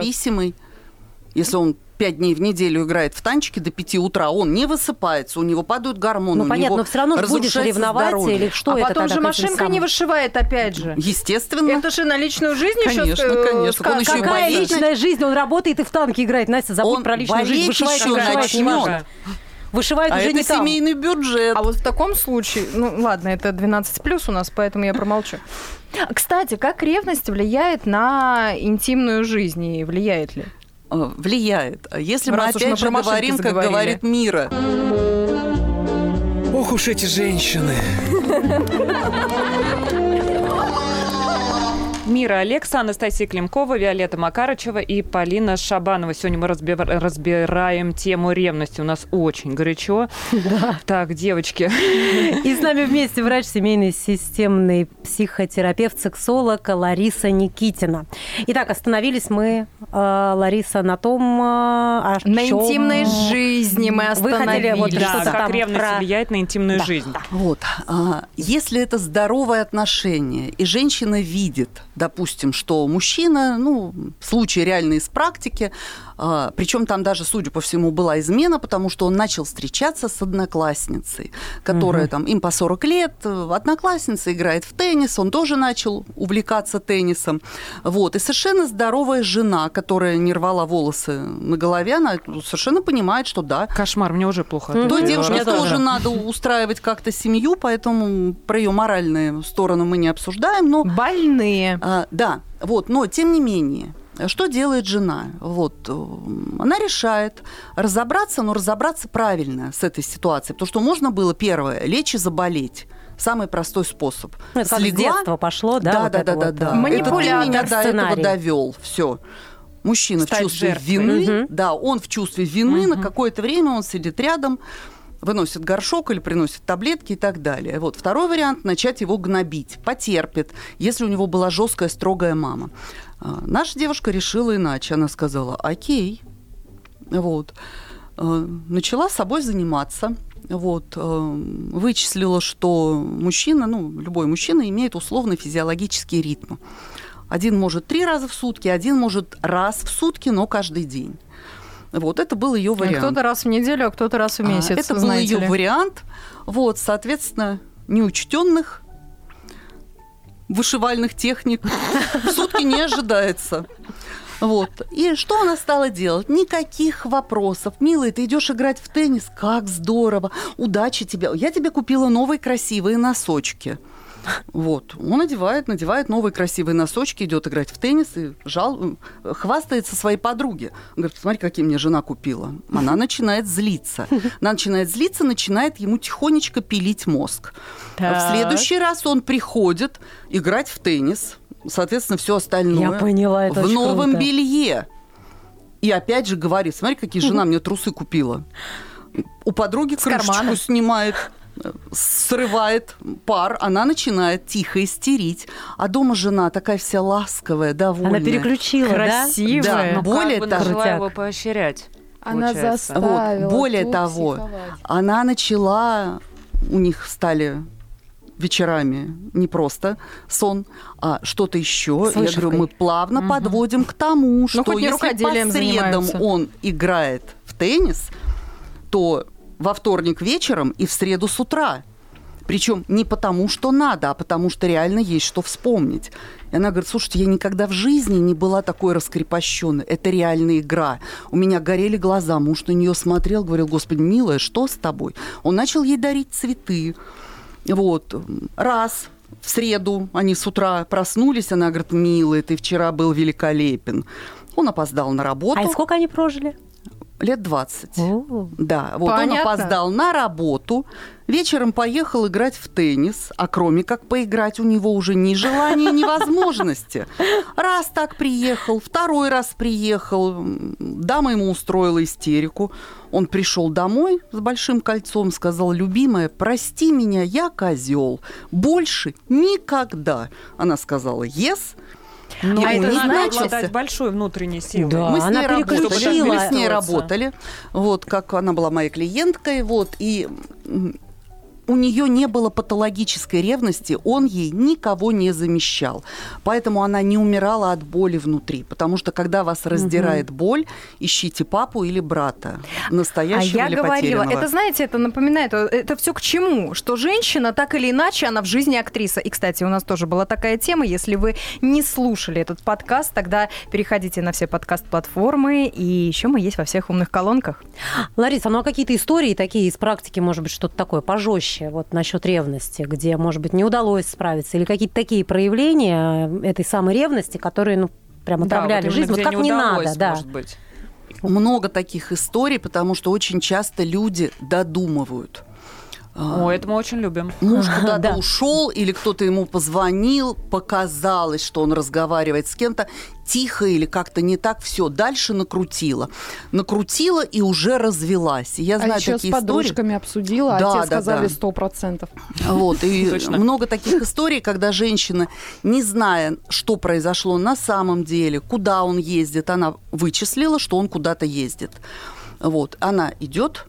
Если он пять дней в неделю играет в танчики до 5 утра, он не высыпается, у него падают гормоны, Ну, у понятно, него но все равно же будешь ревновать здоровье. или что а это потом тогда же машинка не вышивает опять же. Естественно. Это же на личную жизнь еще Конечно, ск- конечно. Он ска- еще и Какая боится. личная жизнь? Он работает и в танке играет. Настя, забудь Он про личную жизнь. Вышивает, еще вышивает, начнет. Вышивает А уже это не там. семейный бюджет. А вот в таком случае, ну ладно, это 12 плюс у нас, поэтому я промолчу. Кстати, как ревность влияет на интимную жизнь и влияет ли? Э, влияет. А Если мы Раз мы опять же говорим, как говорит Мира, Ох уж эти женщины. Мира Алекса, Анастасия Климкова, Виолетта Макарычева и Полина Шабанова. Сегодня мы разбира- разбираем тему ревности. У нас очень горячо. Да. Так, девочки. И с нами вместе врач семейный системный психотерапевт, сексолог Лариса Никитина. Итак, остановились мы, э, Лариса, на том, э, о На чём интимной жизни мы Вы хотели вот остановились. Да, что-то как там ревность про- влияет на интимную Да, жизнь. Вот. а, Если это здоровое отношение, и женщина видит, допустим, что мужчина, ну, случай реальный из практики, причем там даже, судя по всему, была измена, потому что он начал встречаться с одноклассницей, которая Мгм. там, им по 40 лет, одноклассница играет в теннис, он тоже начал увлекаться теннисом. Вот. И совершенно здоровая жена, которая не рвала волосы на голове, она совершенно понимает, что да, Кошмар, мне уже плохо. этого той девушке Мне разговора. тоже надо устраивать как-то семью, поэтому про ее моральные стороны мы не обсуждаем. Но Больные. А, да, вот, но тем не менее. Что делает жена? Вот, э, она решает разобраться, но разобраться правильно с этой ситуацией. Потому что можно было, первое, лечь и заболеть. Самый простой способ. Ну, это как с детства пошло, да? Да, вот да, это да, да, вот, да. э, Это ты Манипулятор, меня до этого сценарий. довел. Все. Мужчина Стать в чувстве жертвой. вины, Мгм. да, он в чувстве вины, на Мгм. какое-то время он сидит рядом, выносит горшок или приносит таблетки и так далее. Вот второй вариант – начать его гнобить, потерпит, если у него была жесткая, строгая мама. А, Наша девушка решила иначе. Она сказала, окей, вот. Э, Начала собой заниматься. Вот, э, вычислила, что мужчина, ну, любой мужчина имеет условно физиологический ритм. Один может три раза в сутки, один может раз в сутки, но каждый день. Вот, это был ее вариант. Кто-то раз в неделю, а кто-то раз в А, месяц. Это был ее ли. вариант. Вот, соответственно, неучтенных вышивальных техник в сутки не ожидается. Вот. И что она стала делать? Никаких вопросов. Милый, ты идешь играть в теннис? Как здорово. Удачи тебе. Я тебе купила новые красивые носочки. Вот. Он одевает, надевает новые красивые носочки, идет играть в теннис и жал... хвастается своей подруге. Он говорит, посмотри, какие мне жена купила. Она начинает злиться. Она начинает злиться, начинает ему тихонечко пилить мозг. В Так. следующий раз он приходит играть в теннис, соответственно, все остальное Я поняла, это в новом круто. белье. И опять же говорит, смотри, какие жена мне трусы купила. У подруги крышечку кармана. снимает, э, срывает пар, она начинает тихо истерить. А дома жена такая вся ласковая, довольная. Она переключила, да? Красивая. Да, Но более как бы того- начала его поощрять. Она получается. заставила. Вот, более того, психовать. она начала, у них стали вечерами не просто сон, а что-то еще. С Я говорю, мы плавно Мгм. подводим к тому, что хоть не если по средам занимаются. он играет в теннис, то во вторник вечером и в среду с утра. Причем не потому, что надо, а потому что реально есть что вспомнить. И она говорит, слушайте, я никогда в жизни не была такой раскрепощенной. Это реальная игра. У меня горели глаза. Муж на нее смотрел, говорил, господи, милая, что с тобой? Он начал ей дарить цветы. Вот. Раз в среду они с утра проснулись, она говорит, милый, ты вчера был великолепен. Он опоздал на работу. А сколько они прожили? Лет 20. О, Да, вот Понятно. он опоздал на работу, вечером поехал играть в теннис, а кроме как поиграть у него уже ни желания, ни возможности. Раз так приехал, второй раз приехал, дама ему устроила истерику. Он пришел домой с большим кольцом, сказал, любимая, прости меня, я козел, больше никогда. Она сказала, yes. Но И это у них надо обладать большой внутренней силой. Да. мы с она ней работали, переключила. мы с ней работали, вот как она была моей клиенткой, вот и у нее не было патологической ревности, он ей никого не замещал. Поэтому она не умирала от боли внутри. Потому что когда вас раздирает боль, ищите папу или брата. А Настоящего я или говорила, потерянного. это, знаете, это напоминает, э, это все к чему? Что женщина, так или иначе, она в жизни актриса. И, кстати, у нас тоже была такая тема. Если вы не слушали этот подкаст, тогда переходите на все подкаст-платформы. И еще мы есть во всех умных колонках. Лариса, ну а какие-то истории такие из практики, может быть, что-то такое пожестче, вот насчет ревности, где, может быть, не удалось справиться, или какие-то такие проявления этой самой ревности, которые, ну, прям Да, отравляли вот жизнь, вот как не удалось, надо, да. может быть. много таких историй, потому что очень часто люди додумывают. А, О, это мы очень любим. Муж куда-то Да. ушел, или кто-то ему позвонил, показалось, что он разговаривает с кем-то, тихо или как-то не так, все, дальше накрутила. Накрутила и уже развелась. И я А знаю еще с такие истории. подружками обсудила, Да, а те да, сказали да. сто процентов. Вот, и Точно. много таких историй, когда женщина, не зная, что произошло на самом деле, куда он ездит, она вычислила, что он куда-то ездит. Вот, она идет.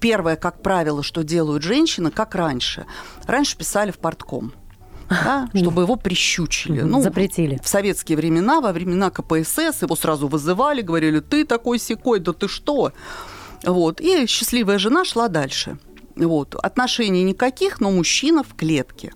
Первое, как правило, что делают женщины, как раньше. Раньше писали в портком, да, чтобы его прищучили. Ну, Запретили. в советские времена, во времена КПСС, его сразу вызывали, говорили, ты такой секой, да ты что? Вот. И счастливая жена шла дальше. Вот. Отношений никаких, но мужчина в клетке.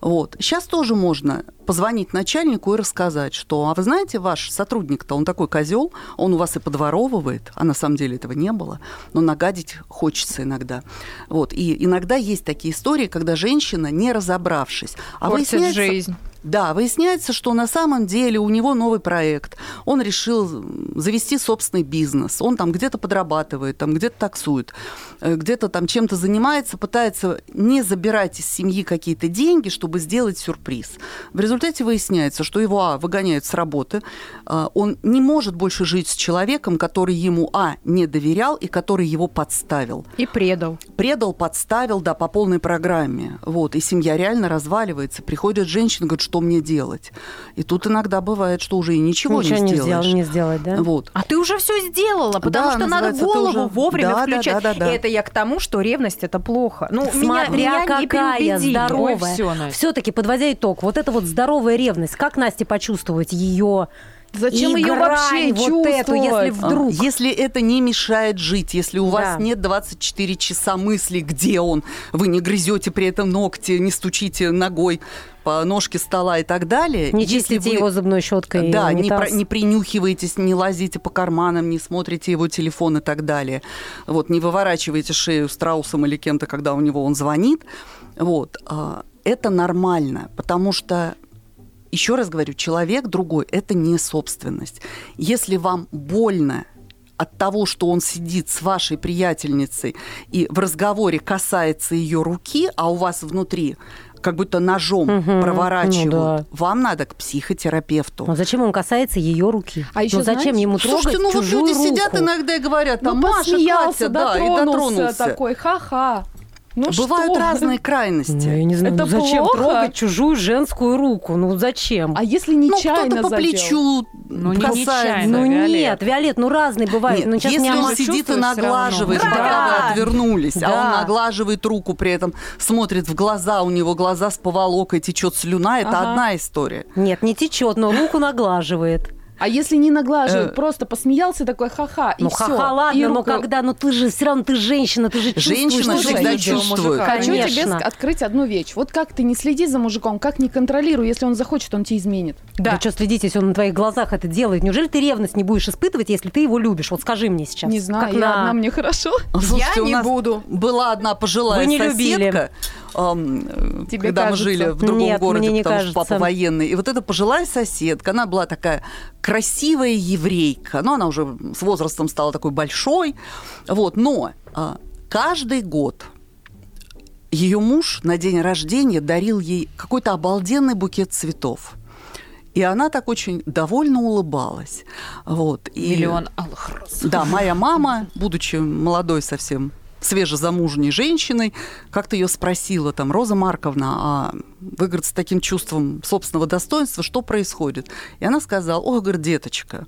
Вот. Сейчас тоже можно позвонить начальнику и рассказать, что, а вы знаете, ваш сотрудник-то, он такой козел, он у вас и подворовывает, а на самом деле этого не было, но нагадить хочется иногда. Вот. И иногда есть такие истории, когда женщина, не разобравшись, а Портит выясняется- жизнь. Да, выясняется, что на самом деле у него новый проект. Он решил завести собственный бизнес. Он там где-то подрабатывает, там где-то таксует, э, где-то там чем-то занимается, пытается не забирать из семьи какие-то деньги, чтобы сделать сюрприз. В результате выясняется, что его, а, выгоняют с работы, а, он не может больше жить с человеком, который ему, а, не доверял и который его подставил И предал. предал, подставил, да, по полной программе. Вот, и семья реально разваливается. Приходит женщина, говорит, что мне делать? И тут иногда бывает, что уже и ничего, Ничего не не сделаешь. сделал, не сделать, да? Вот. А ты уже все сделала, потому Да, что надо голову уже- вовремя Да, да, включать. да, да, да. Это я к тому, что ревность это плохо. Ну, меня, Смотря меня не какая переубедили. здоровая. Ой, всё, Настя. Все-таки, подводя итог, вот эта вот здоровая ревность, как Насте почувствовать ее Зачем и ее вообще вот эту, если чувствовать? вдруг... А, Если это не мешает жить, если у Да. вас нет 24 часа мыслей, где он, вы не грызете при этом ногти, не стучите ногой по ножке стола и так далее. Не если чистите вы- его зубной щеткой. Да, не, про- не принюхиваетесь, не лазите по карманам, не смотрите его телефон и так далее. Вот, не выворачиваете шею страусом или кем-то, когда у него он звонит. Вот, а, это нормально, потому что еще раз говорю, человек другой – это не собственность. Если вам больно от того, что он сидит с вашей приятельницей и в разговоре касается ее руки, а у вас внутри как будто ножом Мгм, проворачивают, ну да. вам надо к психотерапевту. Но зачем он касается ее руки? А еще ну зачем знаете- ему трогать Слушайте, ну вот чужую люди руку? сидят иногда и говорят, там, Ну, Маша, Катя, да, и дотронулся. такой, ха-ха. Ну Бывают что? разные крайности. Ну, я не знаю, Это ну зачем плохо? трогать чужую женскую руку? Ну зачем? А если Ну, нечаянно кто-то по задел? плечу Ну, не касается. ну Виолет. нет, Виолет, ну разные бывают. Нет, ну, сейчас если он сидит и наглаживает, пока Да. вы отвернулись, а он Да. наглаживает руку, при этом смотрит в глаза, у него глаза с поволокой, течет слюна, это Ага. одна история. Нет, не течет, но руку наглаживает. А если не наглаживает, Э. просто посмеялся такой ха-ха, и Ну все. ха-ха, ладно, но когда, ну ты же все равно ты женщина, ты же чувствуешь, Женщина что всегда видишь. чувствует. Хочу тебе Конечно. ск- открыть одну вещь. Вот как ты не следи за мужиком, как не контролируй, если он захочет, он тебе изменит. Да. что следить, если он на твоих глазах это делает? Неужели ты ревность не будешь испытывать, если ты его любишь? Вот скажи мне сейчас. Не знаю, Как я на- одна, мне хорошо. У не нас буду. Была одна пожилая Вы не любили. Тебе когда кажется? мы жили в другом Нет, городе, не потому что кажется. папа военный. И вот эта пожилая соседка, она была такая красивая еврейка, но она уже с возрастом стала такой большой. Вот, но а, каждый год ее муж на день рождения дарил ей какой-то обалденный букет цветов. И она так очень довольно улыбалась. Вот. И... Миллион алых роз. Да, моя мама, будучи молодой совсем свежезамужней женщиной, как-то ее спросила, там, Роза Марковна, а вы, говорит, с таким чувством собственного достоинства, что происходит? И она сказала, ой, говорит, деточка,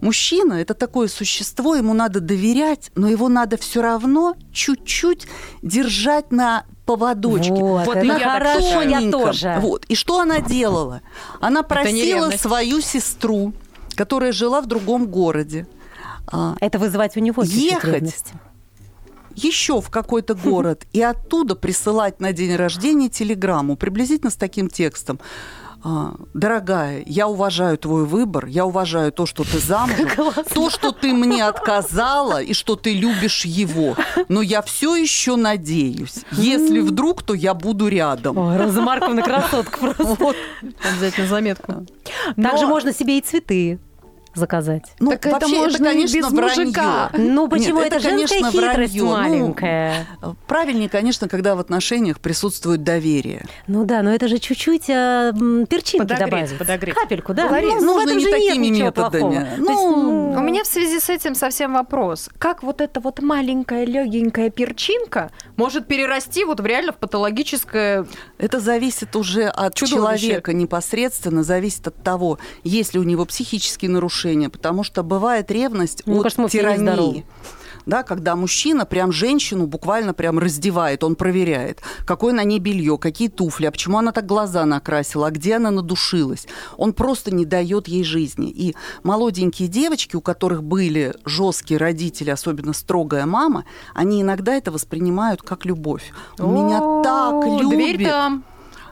мужчина – это такое существо, ему надо доверять, но его надо все равно чуть-чуть держать на поводочке. Вот, Вот так хорошо, я тоже. Вот. И что она делала? Она просила свою сестру, которая жила в другом городе, а, Это вызывать у него Ехать. Еще в какой-то город и оттуда присылать на день рождения телеграмму приблизительно с таким текстом. А, Дорогая, я уважаю твой выбор, я уважаю то, что ты замужем, то, что ты мне отказала и что ты любишь его, но я все еще надеюсь. Если вдруг, то я буду рядом. Ой, Роза Марковна красотка просто. Обязательно заметку. Также Но- можно себе и цветы заказать. Ну, Так это вообще, можно и конечно, без вранье. мужика. Ну почему? Нет, это, это, женская конечно, хитрость вранье. Ну, маленькая. Правильнее, конечно, когда в отношениях присутствует доверие. Ну да, но это же чуть-чуть э, перчинки Подогреть, добавить. подогреть. Капельку, да. Ларис, ну, ну, в нужно этом не такими методами. То есть, Ну, У меня в связи с этим совсем вопрос. Как вот эта вот маленькая легенькая перчинка может перерасти вот в реально в патологическое... Это зависит уже от Чудовище. человека непосредственно, зависит от того, есть ли у него психические нарушения, потому что бывает ревность Мне от кажется, тирании. Да, когда мужчина прям женщину буквально прям раздевает, он проверяет, какое на ней белье, какие туфли, а почему она так глаза накрасила, а где она надушилась. Он просто не дает ей жизни. И молоденькие девочки, у которых были жесткие родители, особенно строгая мама, они иногда это воспринимают как любовь. Он меня так любит. Дверь там,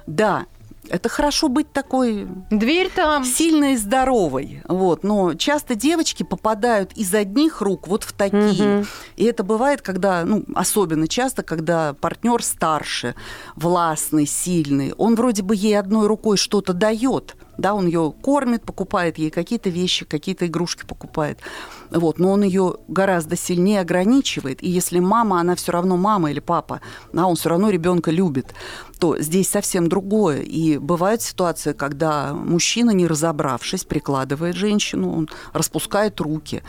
Да, это хорошо быть такой дверь там. сильной и здоровой. Вот. Но часто девочки попадают из одних рук вот в такие. Мгм. И это бывает, когда, ну, особенно часто, когда партнер старше, властный, сильный. Он вроде бы ей одной рукой что-то дает. Да, он ее кормит, покупает ей какие-то вещи, какие-то игрушки покупает. Вот, но он ее гораздо сильнее ограничивает. И если мама, она все равно мама или папа, да, он все равно ребенка любит, то здесь совсем другое. И бывают ситуации, когда мужчина, не разобравшись, прикладывает женщину, он распускает руки.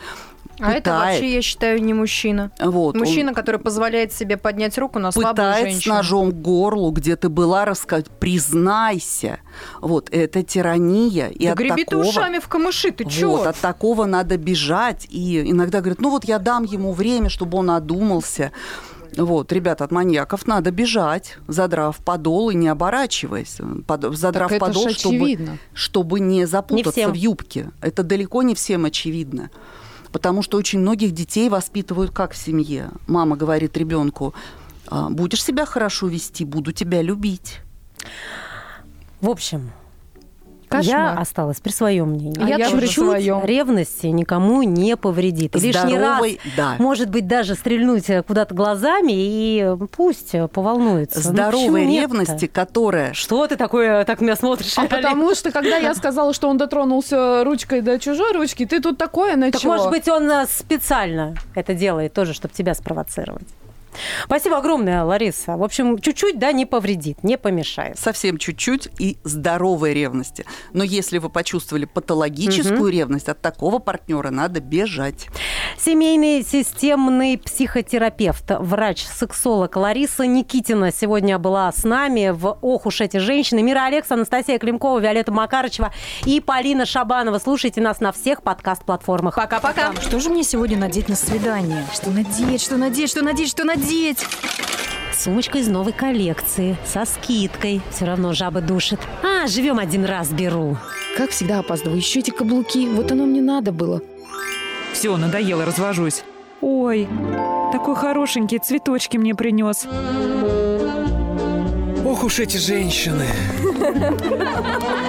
А это пытает. вообще, я считаю, не мужчина. Вот, он- Мужчина, который позволяет себе поднять руку на слабую пытает с женщину. ножом к горлу, где ты была, рассказать, признайся. Вот, это тирания. И Да от греби ты такого... ушами в камыши, ты чё? Вот, от такого надо бежать. И иногда говорят, ну вот я дам ему время, чтобы он одумался. Вот, ребят, от маньяков надо бежать, задрав подол и не оборачиваясь. Под- задрав Так это подол, чтобы, очевидно. чтобы не запутаться всем. в юбке. Это далеко не всем очевидно. Потому что очень многих детей воспитывают как в семье. Мама говорит ребенку, «А, будешь себя хорошо вести, буду тебя любить. В общем, Кошмар. я осталась при своем мнении. А я при Чуть-чуть своем. ревности никому не повредит. И лишний раз, да. может быть, даже стрельнуть э, куда-то глазами и пусть э, поволнуется. Ну, Здоровой нет-то? ревности, которая Что ты такое так меня смотришь? А потому что, когда я сказала, что он дотронулся ручкой до чужой ручки, ты тут такое начала. Так может быть, он э, специально это делает тоже, чтобы тебя спровоцировать. Спасибо огромное, Лариса. В общем, чуть-чуть, да, не повредит, не помешает. совсем чуть-чуть и здоровой ревности. Но если вы почувствовали патологическую ревность, от такого партнера надо бежать. Семейный системный психотерапевт, врач-сексолог Лариса Никитина сегодня была с нами в «Ох уж эти женщины». Мира Алекс, Анастасия Климкова, Виолетта Макарычева и Полина Шабанова. Слушайте нас на всех подкаст-платформах. Пока-пока. Что же мне сегодня надеть на свидание? Что надеть, что надеть, что надеть, что надеть? Сумочка из новой коллекции, со скидкой. Все равно жаба душит. А, живем один раз, беру. Как всегда опаздываю. Еще эти каблуки. Вот оно мне надо было. Все, надоело, развожусь. Ой, такой хорошенький, цветочки мне принес. Ох уж эти женщины.